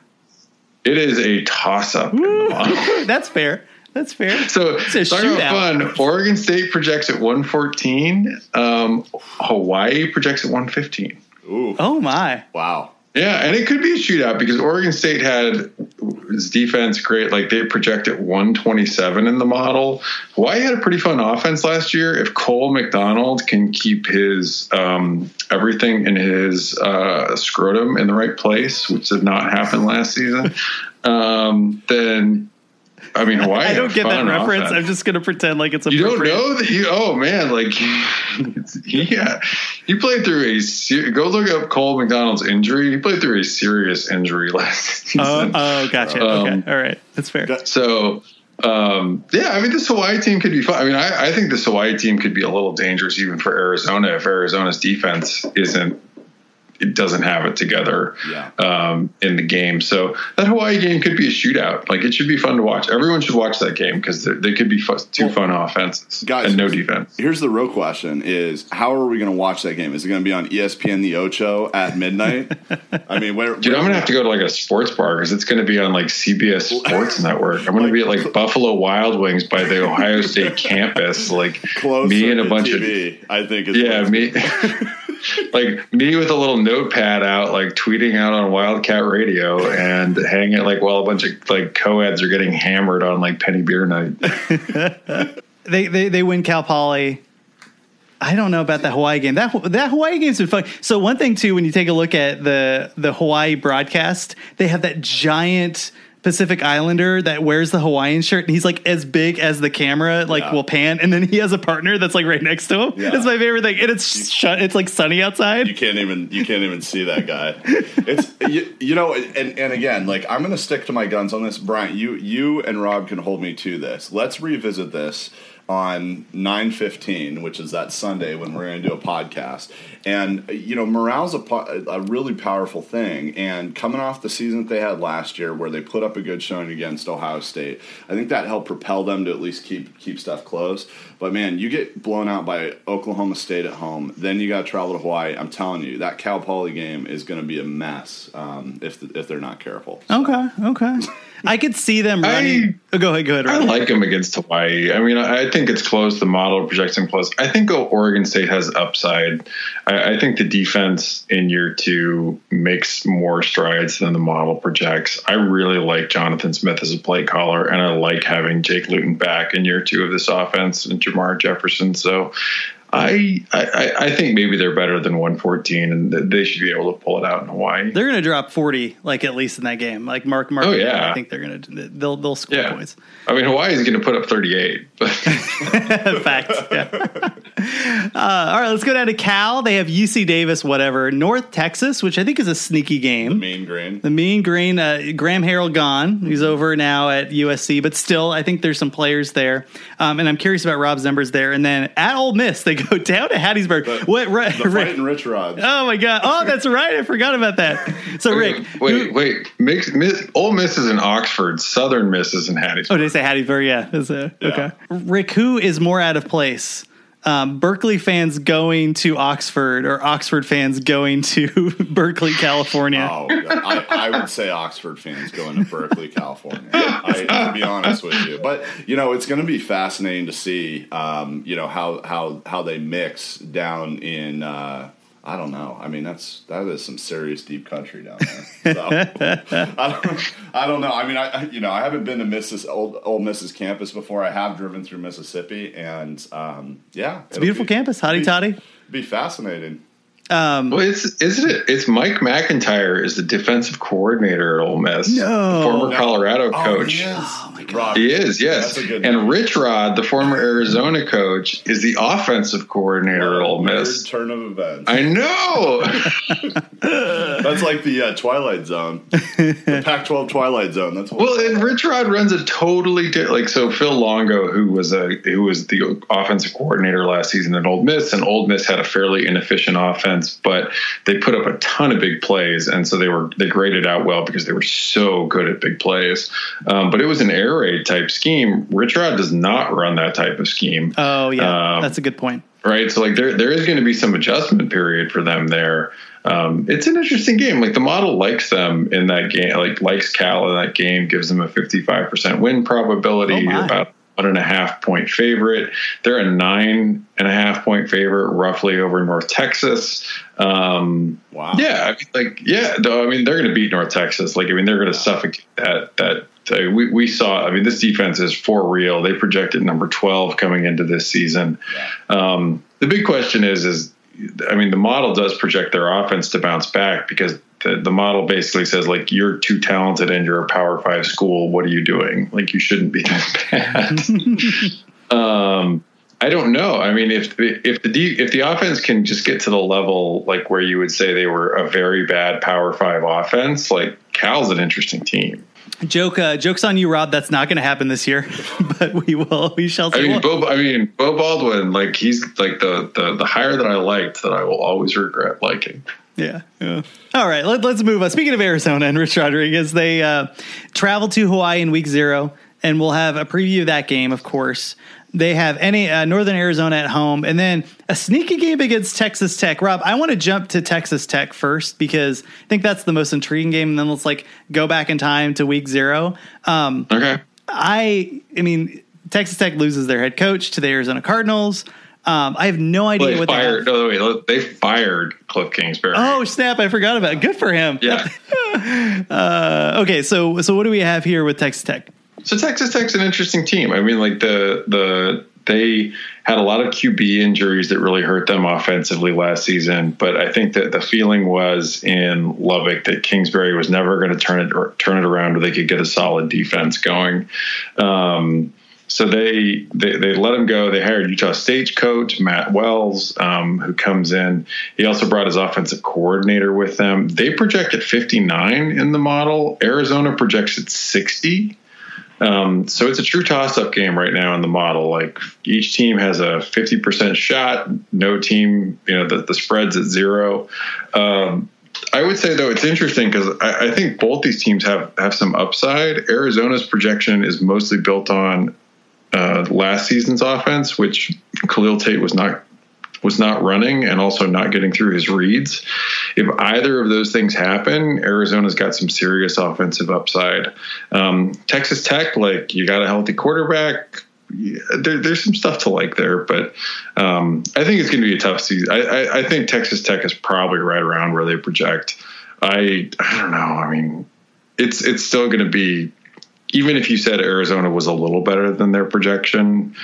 Speaker 5: It is a toss up. in the model. (laughs)
Speaker 1: That's fair. That's fair.
Speaker 5: So
Speaker 1: It's a
Speaker 5: talking about
Speaker 1: shootout.
Speaker 5: fun. Oregon State projects at 114. Um, Hawaii projects at 115.
Speaker 4: Ooh.
Speaker 1: Oh my!
Speaker 4: Wow.
Speaker 5: Yeah, and it could be a shootout because Oregon State had its defense great. Like they project at 127 in the model. Hawaii had a pretty fun offense last year. If Cole McDonald can keep his um, everything in his uh, scrotum in the right place, which did not happen last season, um, then I mean (laughs) Hawaii.
Speaker 1: I don't get that reference.
Speaker 5: offense.
Speaker 1: I'm just going to pretend like it's a.
Speaker 5: You don't know that you? Oh man, like yeah, he played through a. Go look up Cole McDonald's injury. He played through a serious injury (laughs) last season.
Speaker 1: Oh, oh, gotcha.
Speaker 5: Um,
Speaker 1: okay, all right, that's fair.
Speaker 5: So um, yeah, I mean this Hawaii team could be fun. I mean, I, I think this Hawaii team could be a little dangerous even for Arizona if Arizona's defense isn't. It doesn't have it together
Speaker 4: Yeah.
Speaker 5: um, in the game. So that Hawaii game could be a shootout. Like it should be fun to watch. Everyone should watch that game because they could be two fun offenses
Speaker 4: Guys,
Speaker 5: and no defense.
Speaker 4: Here's the real question: Is how are we going to watch that game? Is it going to be on ESPN the Ocho at midnight? I mean, where?
Speaker 5: Dude, I'm gonna have to go to like a sports bar because it's gonna be on like CBS Sports (laughs) Network. I'm gonna be at like Buffalo Wild Wings by the Ohio State (laughs) campus, like
Speaker 4: close
Speaker 5: me and a bunch
Speaker 4: TV, I think.
Speaker 5: Yeah, me, (laughs) like me with a little notepad out, like tweeting out on Wildcat Radio and hanging like while a bunch of like co-eds are getting hammered on like Penny Beer Night. (laughs)
Speaker 1: they, they they win Cal Poly. I don't know about that Hawaii game. That that Hawaii game's been fun. So one thing too, when you take a look at the the Hawaii broadcast, they have that giant Pacific Islander that wears the Hawaiian shirt, and he's like as big as the camera, like
Speaker 4: Yeah.
Speaker 1: will pan, and then he has a partner that's like right next to him.
Speaker 4: Yeah.
Speaker 1: That's my favorite thing, and it's shut. It's like sunny outside.
Speaker 4: You can't even you can't even see that guy. It's you, you know, and and again, like I'm going to stick to my guns on this, Brian. You you and Rob can hold me to this. Let's revisit this on 9:15, which is that Sunday when we're going to do a podcast. And you know, morale's a, a really powerful thing. And coming off the season that they had last year, where they put up a good showing against Ohio State, I think that helped propel them to at least keep keep stuff close. But man, you get blown out by Oklahoma State at home, then you got to travel to Hawaii. I'm telling you, that Cal Poly game is going to be a mess um, if if they're not careful.
Speaker 1: Okay, okay. (laughs) I could see them running. I, oh, go ahead, go ahead.
Speaker 5: I like them against Hawaii. I mean, I think it's close. The model projects them close. I think Oregon State has upside. I, I, think the defense in year two makes more strides than the model projects. I really like Jonathan Smith as a play caller, and I like having Jake Luton back in year two of this offense and Jermar Jefferson. So I, I, I think maybe they're better than 114, and they should be able to pull it out in Hawaii.
Speaker 1: They're going to drop 40, like at least in that game. Like Mark, Mark.
Speaker 5: Oh yeah,
Speaker 1: I think they're going to they'll they'll score
Speaker 5: yeah.
Speaker 1: points.
Speaker 5: I mean, Hawaii's going to put up 38. But. (laughs) (laughs)
Speaker 1: Fact. Yeah. (laughs) uh, all right, let's go down to Cal. They have UC Davis, whatever. North Texas, which I think is a sneaky game.
Speaker 4: The Mean Green.
Speaker 1: The Mean Green. Uh, Graham Harrell gone. He's over now at USC, but still, I think there's some players there. Um, and I'm curious about Rob's numbers there. And then at Ole Miss, they go (laughs) down to Hattiesburg.
Speaker 4: The,
Speaker 1: what? Right,
Speaker 4: the fighting Rich Rods.
Speaker 1: Oh my god! Oh, that's right. I forgot about that. So Rick,
Speaker 5: wait, who, wait. Mix, miss, Ole Miss is in Oxford. Southern Miss is in Hattiesburg.
Speaker 1: Oh, did they say Hattiesburg? Yeah. A, yeah. Okay. Rick, who is more out of place? Um, Berkeley fans going to Oxford or Oxford fans going to (laughs) Berkeley, California?
Speaker 4: Oh, I, I, would say Oxford fans going to Berkeley, California. I, to be honest with you, but you know it's going to be fascinating to see, um, you know how how how they mix down in. Uh, I don't know. I mean, that's that is some serious deep country down there. So, (laughs) I don't, I don't know. I mean, I you know I haven't been to Mrs. Old, Old Mrs. campus before. I have driven through Mississippi, and um, yeah,
Speaker 1: it's a beautiful be, campus. Hotty toddy.
Speaker 4: Be fascinating.
Speaker 1: Um,
Speaker 5: well, it's isn't it? It's Mike MacIntyre is the defensive coordinator at Ole Miss,
Speaker 1: no,
Speaker 5: former
Speaker 4: no.
Speaker 5: Colorado
Speaker 4: oh,
Speaker 5: coach.
Speaker 4: He is.
Speaker 1: Oh my
Speaker 4: God.
Speaker 5: He is, yes.
Speaker 4: and
Speaker 5: name. Rich Rod, the former Arizona coach, is the offensive coordinator at Ole Miss.
Speaker 4: Turn of events.
Speaker 5: I know. (laughs)
Speaker 4: That's like the uh, Twilight Zone, the (laughs) Pac-12 Twilight Zone. That's
Speaker 5: well, and Rich Rod runs a totally di- like so. Phil Longo, who was a who was the offensive coordinator last season at Ole Miss, and Ole Miss had a fairly inefficient offense, but they put up a ton of big plays, and so they were they graded out well because they were so good at big plays. Um, but it was an air raid type scheme. Rich Rod does not run that type of scheme.
Speaker 1: Oh yeah, um, that's a good point.
Speaker 5: Right, so like there there is going to be some adjustment period for them there. Um, it's an interesting game. Like the model likes them in that game, like likes Cal in that game, gives them a 55% win probability,
Speaker 1: oh
Speaker 5: about one and a half point favorite. They're a nine and a half point favorite, roughly over North Texas. Um,
Speaker 4: wow.
Speaker 5: Yeah, I mean, like yeah, I mean they're going to beat North Texas. Like I mean they're going to suffocate that that. Uh, we, we saw. I mean, this defense is for real. They projected number twelve coming into this season.
Speaker 4: Yeah.
Speaker 5: Um, the big question is, is I mean, the model does project their offense to bounce back because the, the model basically says like you're too talented and you're a Power Five school. What are you doing? Like you shouldn't be that bad. (laughs) (laughs) um, I don't know. I mean, if if the if the offense can just get to the level like where you would say they were a very bad Power Five offense, like Cal's an interesting team.
Speaker 1: Joke, uh, jokes on you, Rob. That's not going to happen this year, (laughs) but we will. We shall.
Speaker 5: I mean, Beau, I mean, Beau Baldwin, like he's like the, the the hire that I liked that I will always regret liking.
Speaker 1: Yeah, yeah. All right, let, us move on. Speaking of Arizona and Rich Rodriguez, they uh, travel to Hawaii in week zero, and we'll have a preview of that game, of course. They have any uh, Northern Arizona at home, and then a sneaky game against Texas Tech. Rob, I want to jump to Texas Tech first because I think that's the most intriguing game. And then let's like go back in time to Week Zero. Um,
Speaker 5: okay.
Speaker 1: I, I mean, Texas Tech loses their head coach to the Arizona Cardinals. Um, I have no idea
Speaker 5: well, they
Speaker 1: what
Speaker 5: fired.
Speaker 1: they.
Speaker 5: No, wait, they fired Cliff Kingsbury.
Speaker 1: Oh snap! I forgot about. it. Good for him.
Speaker 5: Yeah. (laughs)
Speaker 1: uh, okay, so so what do we have here with Texas Tech?
Speaker 5: So Texas Tech's an interesting team. I mean, like the the they had a lot of QB injuries that really hurt them offensively last season. But I think that the feeling was in Lubbock that Kingsbury was never going to turn it turn it around, where they could get a solid defense going. Um, so they, they they let him go. They hired Utah State coach Matt Wells, um, who comes in. He also brought his offensive coordinator with them. They projected 59 in the model. Arizona projects at 60. Um, so it's a true toss up game right now in the model. Like each team has a 50% shot. No team, you know, the, the spread's at zero. Um, I would say though it's interesting because I, I, think both these teams have have some upside. Arizona's projection is mostly built on uh, last season's offense, which Khalil Tate was not was not running and also not getting through his reads. If either of those things happen, Arizona's got some serious offensive upside. Um, Texas Tech, like you got a healthy quarterback. There, there's some stuff to like there, but um, I think it's going to be a tough season. I, I, I think Texas Tech is probably right around where they project. I I don't know. I mean, it's it's still going to be even if you said Arizona was a little better than their projection,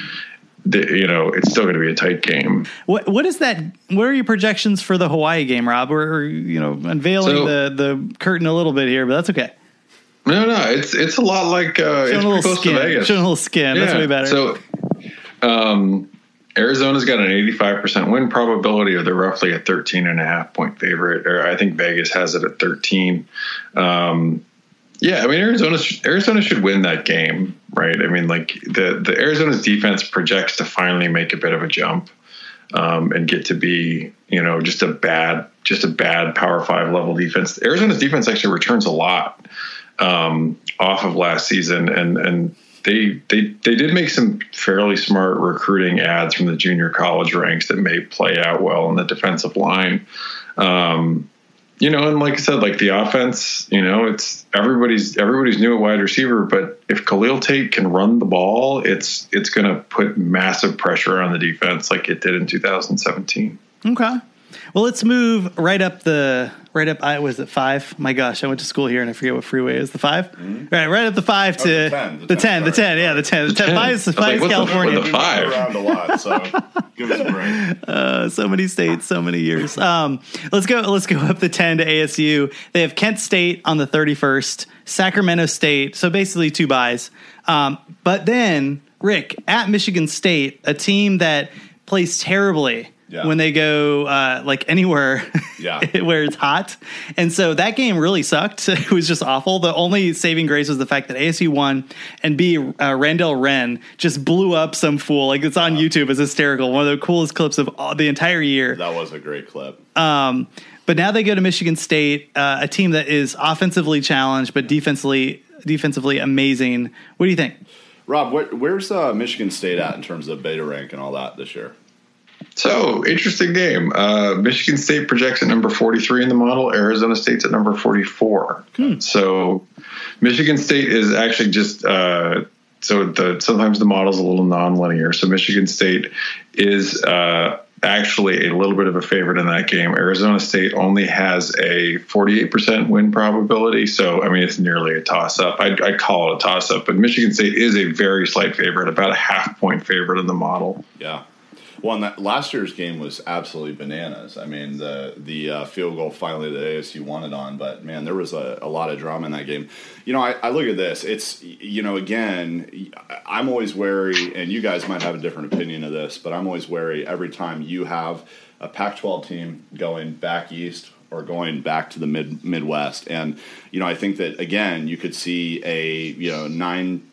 Speaker 5: you know, it's still going to be a tight game.
Speaker 1: What what is that? What are your projections for the Hawaii game, Rob? We're you know unveiling so, the the curtain a little bit here, but that's okay.
Speaker 5: No, no, it's it's a lot like uh,
Speaker 1: it's
Speaker 5: a
Speaker 1: little skin. Showing a little skin. Yeah. That's way better.
Speaker 5: So, um, Arizona's got an 85% win probability, or they're roughly a 13 and a half point favorite. Or I think Vegas has it at 13. Um, yeah, I mean Arizona Arizona should win that game, right? I mean, like the the Arizona's defense projects to finally make a bit of a jump um, and get to be, you know, just a bad just a bad Power Five level defense. Arizona's defense actually returns a lot um, off of last season, and and they they they did make some fairly smart recruiting ads from the junior college ranks that may play out well in the defensive line. Um, you know, and like I said, like the offense, you know, it's everybody's everybody's new at wide receiver, but if Khalil Tate can run the ball, it's it's going to put massive pressure on the defense, like it did in 2017.
Speaker 1: Okay. Well, let's move right up the right up. I was at five. My gosh, I went to school here and I forget what freeway is. The 5 mm-hmm. Right, right up the five to oh, the, 10, the, the 10, 10 the 10, Yeah, the ten. The, ten. Five is, five is California.
Speaker 5: The, the five
Speaker 4: around a lot, so give us a break. (laughs)
Speaker 1: Uh, so many states, so many years. Um, let's go. Let's go up the ten to ASU. They have Kent State on the thirty first. Sacramento State. So basically two buys. Um, but then Rick at Michigan State, a team that plays terribly yeah. when they go uh, like anywhere (laughs) yeah. where it's hot. And so that game really sucked. (laughs) It was just awful. The only saving grace was the fact that ASU won and B, uh, Randall Wren just blew up some fool. Like it's on yeah. YouTube. It's hysterical. One of the coolest clips of all, the entire year.
Speaker 4: That was a great clip.
Speaker 1: Um, but now they go to Michigan State, uh, a team that is offensively challenged, but defensively defensively amazing. What do you think?
Speaker 4: Rob, where, where's uh, Michigan State at in terms of beta rank and all that this year?
Speaker 5: So interesting game. Uh, Michigan State projects at number 43 in the model. Arizona State's at number 44. Hmm. So Michigan State is actually just uh, so the sometimes the model's a little nonlinear. So Michigan State is uh, actually a little bit of a favorite in that game. Arizona State only has a 48% win probability. So, I mean, it's nearly a toss up. I'd, I'd, call it a toss up, but Michigan State is a very slight favorite, about a half point favorite in the model.
Speaker 4: Yeah. Well, that last year's game was absolutely bananas. I mean, the the uh, field goal finally that ASU wanted on, but man, there was a, a lot of drama in that game. You know, I, I, look at this. It's you know, again, I'm always wary, and you guys might have a different opinion of this, but I'm always wary every time you have a Pac-12 team going back east or going back to the mid Midwest. And you know, I think that again, you could see a you know nine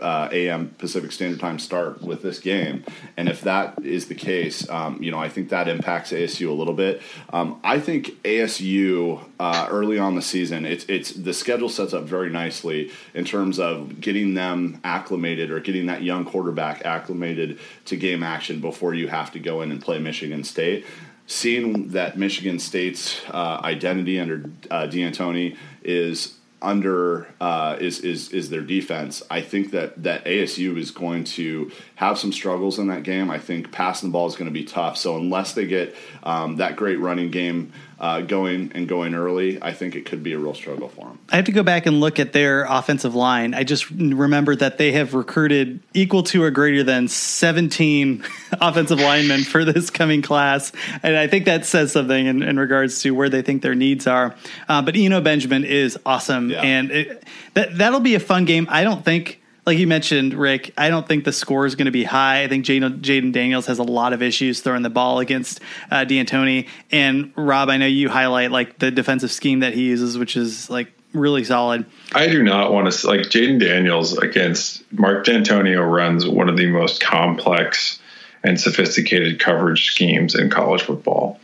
Speaker 4: uh, a.m. Pacific Standard Time start with this game, and if that is the case, um, you know, I think that impacts ASU a little bit. Um, I think ASU uh, early on the season, it's it's the schedule sets up very nicely in terms of getting them acclimated or getting that young quarterback acclimated to game action before you have to go in and play Michigan State seeing that Michigan State's uh, identity under uh, Dantonio is under uh, is is is their defense. I think that that ASU is going to have some struggles in that game. I think passing the ball is going to be tough. So unless they get um, that great running game uh, going and going early, I think it could be a real struggle for them.
Speaker 1: I have to go back and look at their offensive line. I just remember that they have recruited equal to or greater than 17 (laughs) offensive linemen for this coming class. And I think that says something in, in regards to where they think their needs are. Uh, but Eno Benjamin is awesome. Yeah. And it, that, that'll be a fun game. I don't think like you mentioned, Rick, I don't think the score is going to be high. I think Jayden Daniels has a lot of issues throwing the ball against uh, Dantonio. And Rob, I know you highlight like the defensive scheme that he uses, which is like really solid.
Speaker 5: I do not want to like Jayden Daniels against Mark Dantonio runs one of the most complex and sophisticated coverage schemes in college football.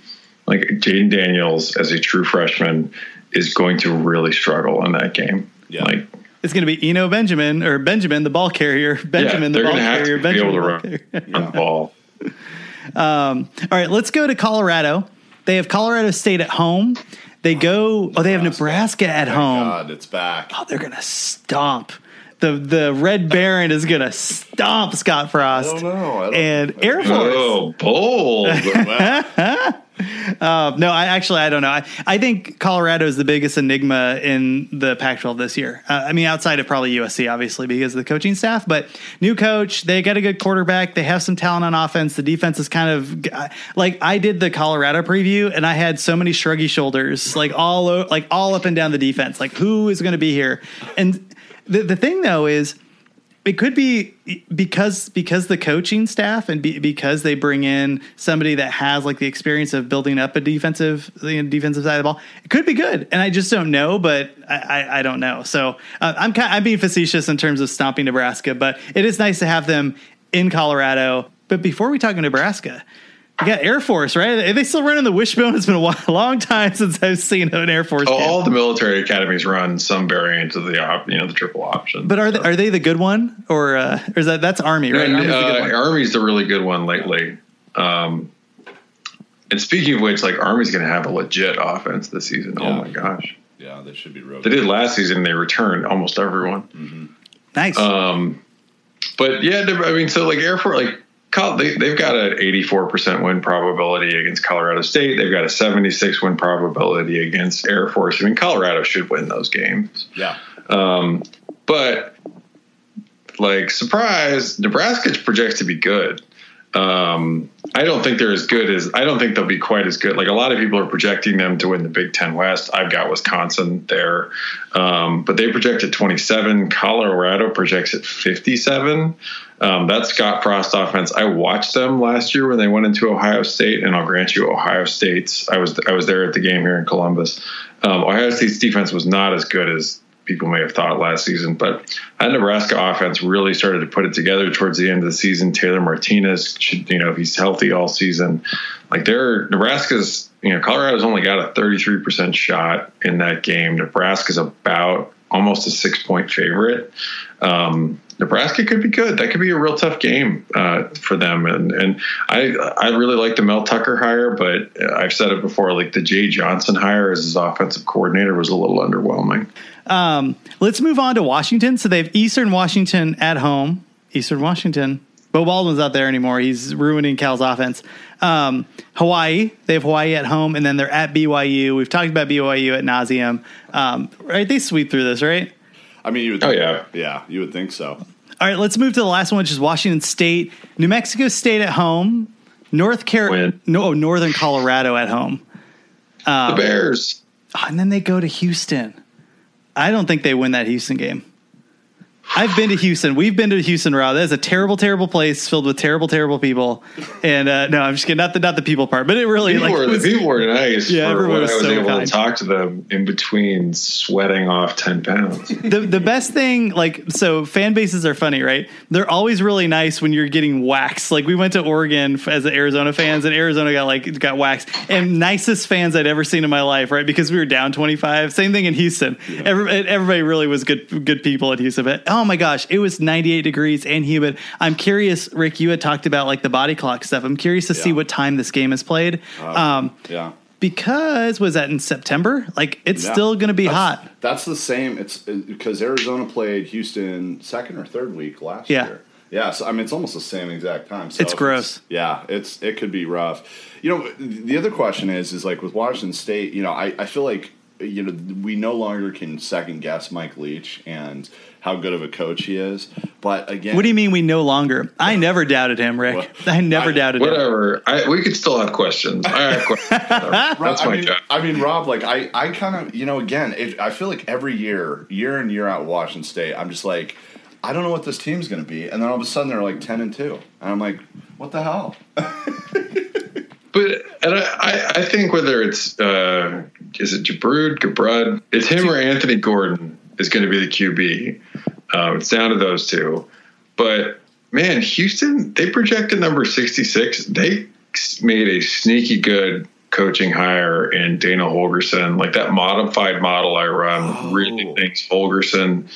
Speaker 5: Like Jayden Daniels as a true freshman is going to really struggle in that game.
Speaker 4: Yeah.
Speaker 5: Like
Speaker 1: It's going to be Eno Benjamin or Benjamin, the ball carrier. Benjamin,
Speaker 5: yeah,
Speaker 1: the ball
Speaker 5: going to have
Speaker 1: carrier. Benjamin,
Speaker 5: able to
Speaker 1: the ball carrier.
Speaker 5: the ball.
Speaker 1: Um, all right, let's go to Colorado. They have Colorado State at home. They go. Oh, they have Nebraska at home.
Speaker 4: God, it's back.
Speaker 1: Oh, they're gonna stomp. The the Red Baron is gonna stomp Scott Frost.
Speaker 4: I don't know. I don't-
Speaker 1: and Air Force.
Speaker 5: Oh, bold! (laughs)
Speaker 1: Uh, no, I actually I don't know. I, I think Colorado is the biggest enigma in the Pac-12 this year. Uh, I mean, outside of probably USC, obviously because of the coaching staff. But new coach, they got a good quarterback. They have some talent on offense. The defense is kind of like I did the Colorado preview, and I had so many shruggy shoulders, like all like all up and down the defense. Like who is going to be here? And the the thing though is it could be because because the coaching staff and be, because they bring in somebody that has like the experience of building up a defensive defensive side of the ball. It could be good, and I just don't know. But I, I, I don't know. So uh, I'm kind, I'm being facetious in terms of stomping Nebraska, but it is nice to have them in Colorado. But before we talk Nebraska. We got Air Force, right? Are they still running the wishbone? It's been a while, (laughs) long time since I've seen an Air Force.
Speaker 5: Oh, all the military academies run some variant of the op, you know, the triple option.
Speaker 1: But are they, are they the good one, or, uh, or is that that's Army, right?
Speaker 5: And,
Speaker 1: Army's the good
Speaker 5: uh,
Speaker 1: one.
Speaker 5: Army's the really good one lately. Um, and speaking of which, like Army's going to have a legit offense this season. Oh my gosh,
Speaker 4: Yeah, they should be real.
Speaker 5: they did last season. They returned almost everyone.
Speaker 1: Nice.
Speaker 5: Um, but yeah, I mean, so like Air Force, like Col- they, they've got an 84% win probability against Colorado State. They've got a 76 win probability against Air Force. I mean, Colorado should win those games.
Speaker 4: Yeah.
Speaker 5: Um, but like surprise, Nebraska projects to be good. Um, I don't think they're as good as I don't think they'll be quite as good. Like a lot of people are projecting them to win the Big Ten West. I've got Wisconsin there, um, but they project at 27. Colorado projects at 57. Um, that's Scott Frost offense. I watched them last year when they went into Ohio State, and I'll grant you, Ohio State's. I was I was there at the game here in Columbus. Um, Ohio State's defense was not as good as people may have thought last season. But that Nebraska offense really started to put it together towards the end of the season. Taylor Martinez you know, if he's healthy all season, like they're Nebraska's, you know, Colorado's only got a 33% shot in that game. Nebraska's about almost a six point favorite. Um, Nebraska could be good. That could be a real tough game uh, for them. And and I I really like the Mel Tucker hire, but I've said it before. Like the Jay Johnson hire as his offensive coordinator was a little underwhelming.
Speaker 1: Um, let's move on to Washington. So they have Eastern Washington at home. Eastern Washington. Beau Baldwin's not there anymore. He's ruining Cal's offense. Um, Hawaii. They have Hawaii at home, and then they're at BYU. We've talked about BYU at nauseum. Um, right? They sweep through this, right?
Speaker 4: I mean, you would.
Speaker 5: Oh,
Speaker 4: Think,
Speaker 5: yeah.
Speaker 4: yeah, you would think so.
Speaker 1: All right, let's move to the last one, which is Washington State. New Mexico State at home. North Carolina.
Speaker 5: Win.
Speaker 1: No, oh, Northern Colorado at home.
Speaker 5: the um, Bears.
Speaker 1: Oh, and then they go to Houston. I don't think they win that Houston game. I've been to Houston. We've been to Houston, Rob. That is a terrible, terrible place filled with terrible, terrible people. And uh, no, I'm just kidding. Not the not the people part, but it really
Speaker 5: People,
Speaker 1: like
Speaker 5: were,
Speaker 1: was-
Speaker 5: the people were nice
Speaker 1: Yeah, everyone
Speaker 5: when
Speaker 1: was
Speaker 5: I was
Speaker 1: so
Speaker 5: able
Speaker 1: kind.
Speaker 5: to talk to them in between sweating off 10 pounds.
Speaker 1: the the best thing like so fan bases are funny right they're always really nice when you're getting waxed like we went to oregon as the arizona fans and arizona got like got waxed and nicest fans i'd ever seen in my life right because we were down 25 same thing in houston Every, everybody really was good good people at houston but oh my gosh it was 98 degrees and humid i'm curious rick you had talked about like the body clock stuff i'm curious to see what time this game is played um
Speaker 4: Yeah.
Speaker 1: because was that in september like it's
Speaker 4: Yeah.
Speaker 1: still gonna be
Speaker 4: That's-
Speaker 1: hot
Speaker 4: That's the same. It's because Arizona played Houston second or third week last
Speaker 1: Yeah.
Speaker 4: year. Yeah, so I mean it's almost the same exact time. So
Speaker 1: It's gross.
Speaker 4: yeah, it's it could be rough. You know, the other question is is like with Washington State. You know, I, I feel like you know we no longer can second guess Mike Leach and how good of a coach he is. But again,
Speaker 1: What do you mean we no longer? I never doubted him, Rick.
Speaker 4: Well,
Speaker 1: I never
Speaker 4: I-
Speaker 1: doubted him.
Speaker 5: Whatever. We could still have questions. I have (laughs) questions. That's
Speaker 4: I
Speaker 5: my
Speaker 4: mean,
Speaker 5: job.
Speaker 4: I mean, Rob, like I, I kind of, you know, again, it, I feel like every year, year in year out, Washington State, I'm just like, I don't know what this team's going to be, and then all of a sudden they're like ten and two, and I'm like, what the hell? (laughs)
Speaker 5: But and I, I- I think whether it's uh, is it Jabrud Gabrud? It's him or Anthony Gordon is going to be the QB. Um, it's down to those two. But man, Houston they projected number sixty six. They made a sneaky good coaching hire in Dana Holgorsen. Like that modified model I run oh. really thinks Holgerson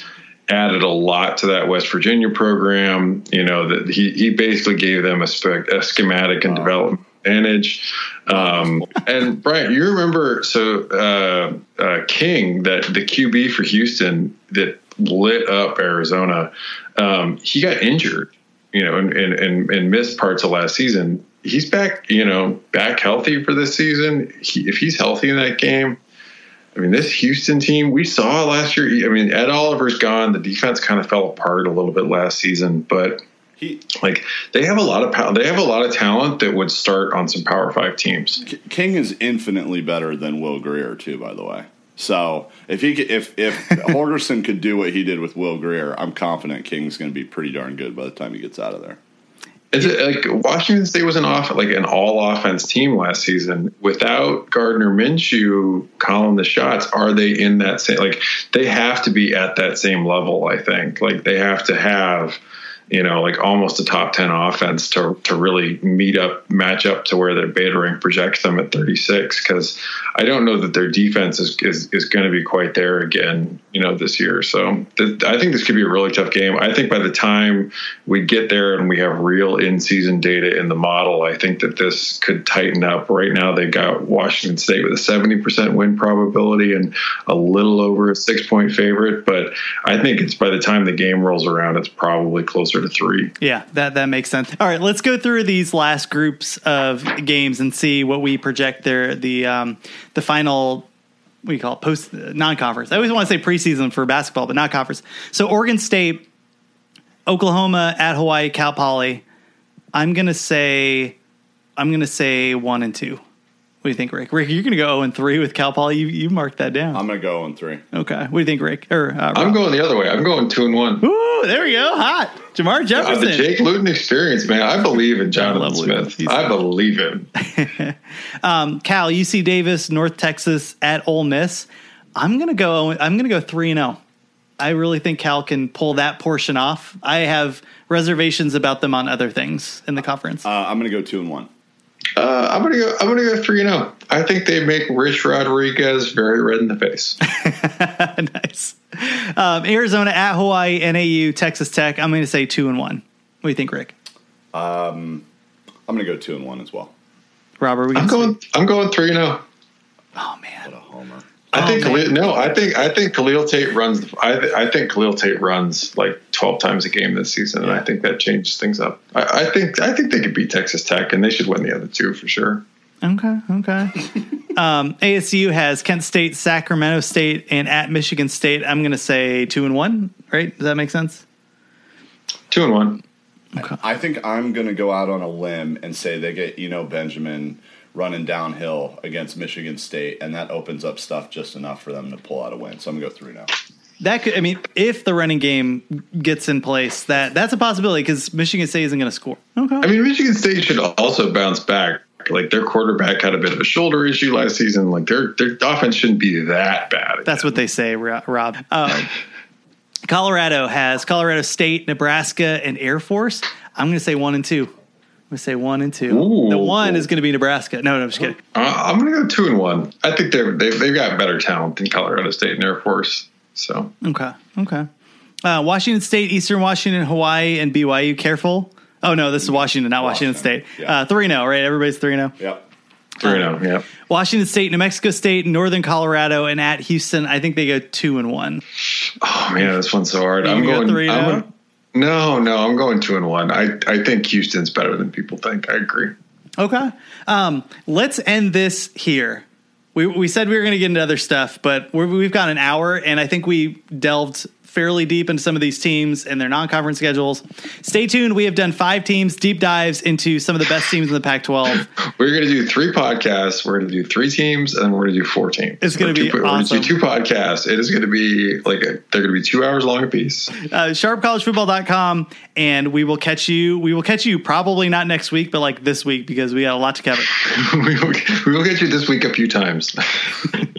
Speaker 5: added a lot to that West Virginia program. You know that he he basically gave them a, spe- a schematic and wow. development advantage. Um, and Brian, you remember so uh, uh, King that the QB for Houston that lit up Arizona. Um, he got injured, you know, and, and and missed parts of last season. He's back, you know, back healthy for this season. He, if he's healthy in that game, I mean, this Houston team we saw last year. I mean, Ed Oliver's gone. The defense kind of fell apart a little bit last season, but he, like they have a lot of power. they have a lot of talent that would start on some Power Five teams.
Speaker 4: King is infinitely better than Will Grier too, by the way. So if he could, if if (laughs) Holgorsen could do what he did with Will Grier, I'm confident King's going to be pretty darn good by the time he gets out of there.
Speaker 5: Is it like Washington State was an off like an all offense team last season without Gardner Minshew calling the shots? Are they in that same like they have to be at that same level? I think like they have to have you know, like almost a top 10 offense to, to really meet up, match up to where their beta rank projects them at 36. Cause I don't know that their defense is, is, is going to be quite there again, you know, this year. So th- I think this could be a really tough game. I think by the time we get there and we have real in season data in the model, I think that this could tighten up. Right now, they've got Washington State with a 70% win probability and a little over a six point favorite. But I think it's by the time the game rolls around, it's probably closer to three.
Speaker 1: Yeah, that that makes sense. All right, let's go through these last groups of games and see what we project there. The um, the final we call it post non-conference. I always want to say preseason for basketball, but not conference. So Oregon State, Oklahoma at Hawaii, Cal Poly. I'm gonna say I'm gonna say one and two. What do you think, Rick? Rick, you're going to go 0 and 3 with Cal Poly. You, you marked that down.
Speaker 4: I'm going to go 0 and 3.
Speaker 1: Okay. What do you think, Rick? Or uh,
Speaker 5: I'm going the other way. I'm going 2 and 1.
Speaker 1: Ooh, there we go. Hot. Jermar Jefferson.
Speaker 5: Uh, the Jake Luton experience, man. I believe in Jonathan Smith. I believe him. (laughs)
Speaker 1: um, Cal, UC Davis, North Texas at Ole Miss. I'm going to go I'm going to go 3 and 0. I really think Cal can pull that portion off. I have reservations about them on other things in the conference.
Speaker 4: Uh, I'm going to go 2 and 1.
Speaker 5: Uh, I'm gonna go. I'm gonna go three and zero. Oh. I think they make Rich Rodriguez very red in the face. (laughs)
Speaker 1: nice. Um, Arizona at Hawaii, NAU, Texas Tech. I'm going to say two and one. What do you think, Rick?
Speaker 4: Um, I'm going to go two and one as well.
Speaker 1: Robert, we
Speaker 5: I'm going. I'm going three and zero.
Speaker 1: Oh. oh man,
Speaker 4: what a homer!
Speaker 5: I think oh, Khalil, no. I think I think Khalil Tate runs. I, I think Khalil Tate runs like twelve times a game this season, yeah. and I think that changes things up. I, I, think I think they could beat Texas Tech, and they should win the other two for sure.
Speaker 1: Okay, okay. (laughs) um, ASU has Kent State, Sacramento State, and at Michigan State. I'm going to say two and one. Right? Does that make sense?
Speaker 5: Two and one.
Speaker 4: Okay. I think I'm going to go out on a limb and say they get Eno Benjamin running downhill against Michigan State, and that opens up stuff just enough for them to pull out a win. So I'm gonna go three now.
Speaker 1: That could, I mean, if the running game gets in place, that that's a possibility because Michigan State isn't going to score.
Speaker 5: Okay. I mean, Michigan State should also bounce back. Like their quarterback had a bit of a shoulder issue last season. Like their their offense shouldn't be that bad. Again.
Speaker 1: That's what they say, Rob. Uh, Colorado has Colorado State, Nebraska, and Air Force. I'm going to say one and two. I'm gonna say one and two. Ooh. The one is gonna be Nebraska. No, no, I'm just kidding.
Speaker 5: Uh, I'm gonna go two and one. I think they're they've, they've got better talent than Colorado State and Air Force. So
Speaker 1: okay, okay. Uh, Washington State, Eastern Washington, Hawaii, and BYU. Careful. Oh no, this is Washington, not Washington, Washington. State. Uh, three yeah. Oh, zero, uh, right? Everybody's three
Speaker 4: zero. Oh? Yep.
Speaker 5: Three zero. Oh, uh, yep.
Speaker 1: Washington State, New Mexico State, Northern Colorado, and at Houston. I think they go two and one.
Speaker 5: Oh man, this one's so hard. You I'm going. 3-0? No, no, I'm going two and one. I, I think Houston's better than people think. I agree.
Speaker 1: Okay. Um, let's end this here. We, we said we were going to get into other stuff, but we have got an hour, and I think we delved fairly deep into some of these teams and their non-conference schedules. Stay tuned. We have done five teams, deep dives into some of the best teams in the Pac-12.
Speaker 5: We're going to do three podcasts. We're going to do three teams, and we're going to do four teams.
Speaker 1: It's going to be
Speaker 5: two,
Speaker 1: awesome.
Speaker 5: We're going to do two podcasts. It is going to be like a, they're going to be two hours long a piece.
Speaker 1: Uh, sharpcollegefootball.com, and we will catch you. We will catch you probably not next week, but like this week because we got a lot to cover. (laughs)
Speaker 5: we, will, we will get you this week a few times. (laughs)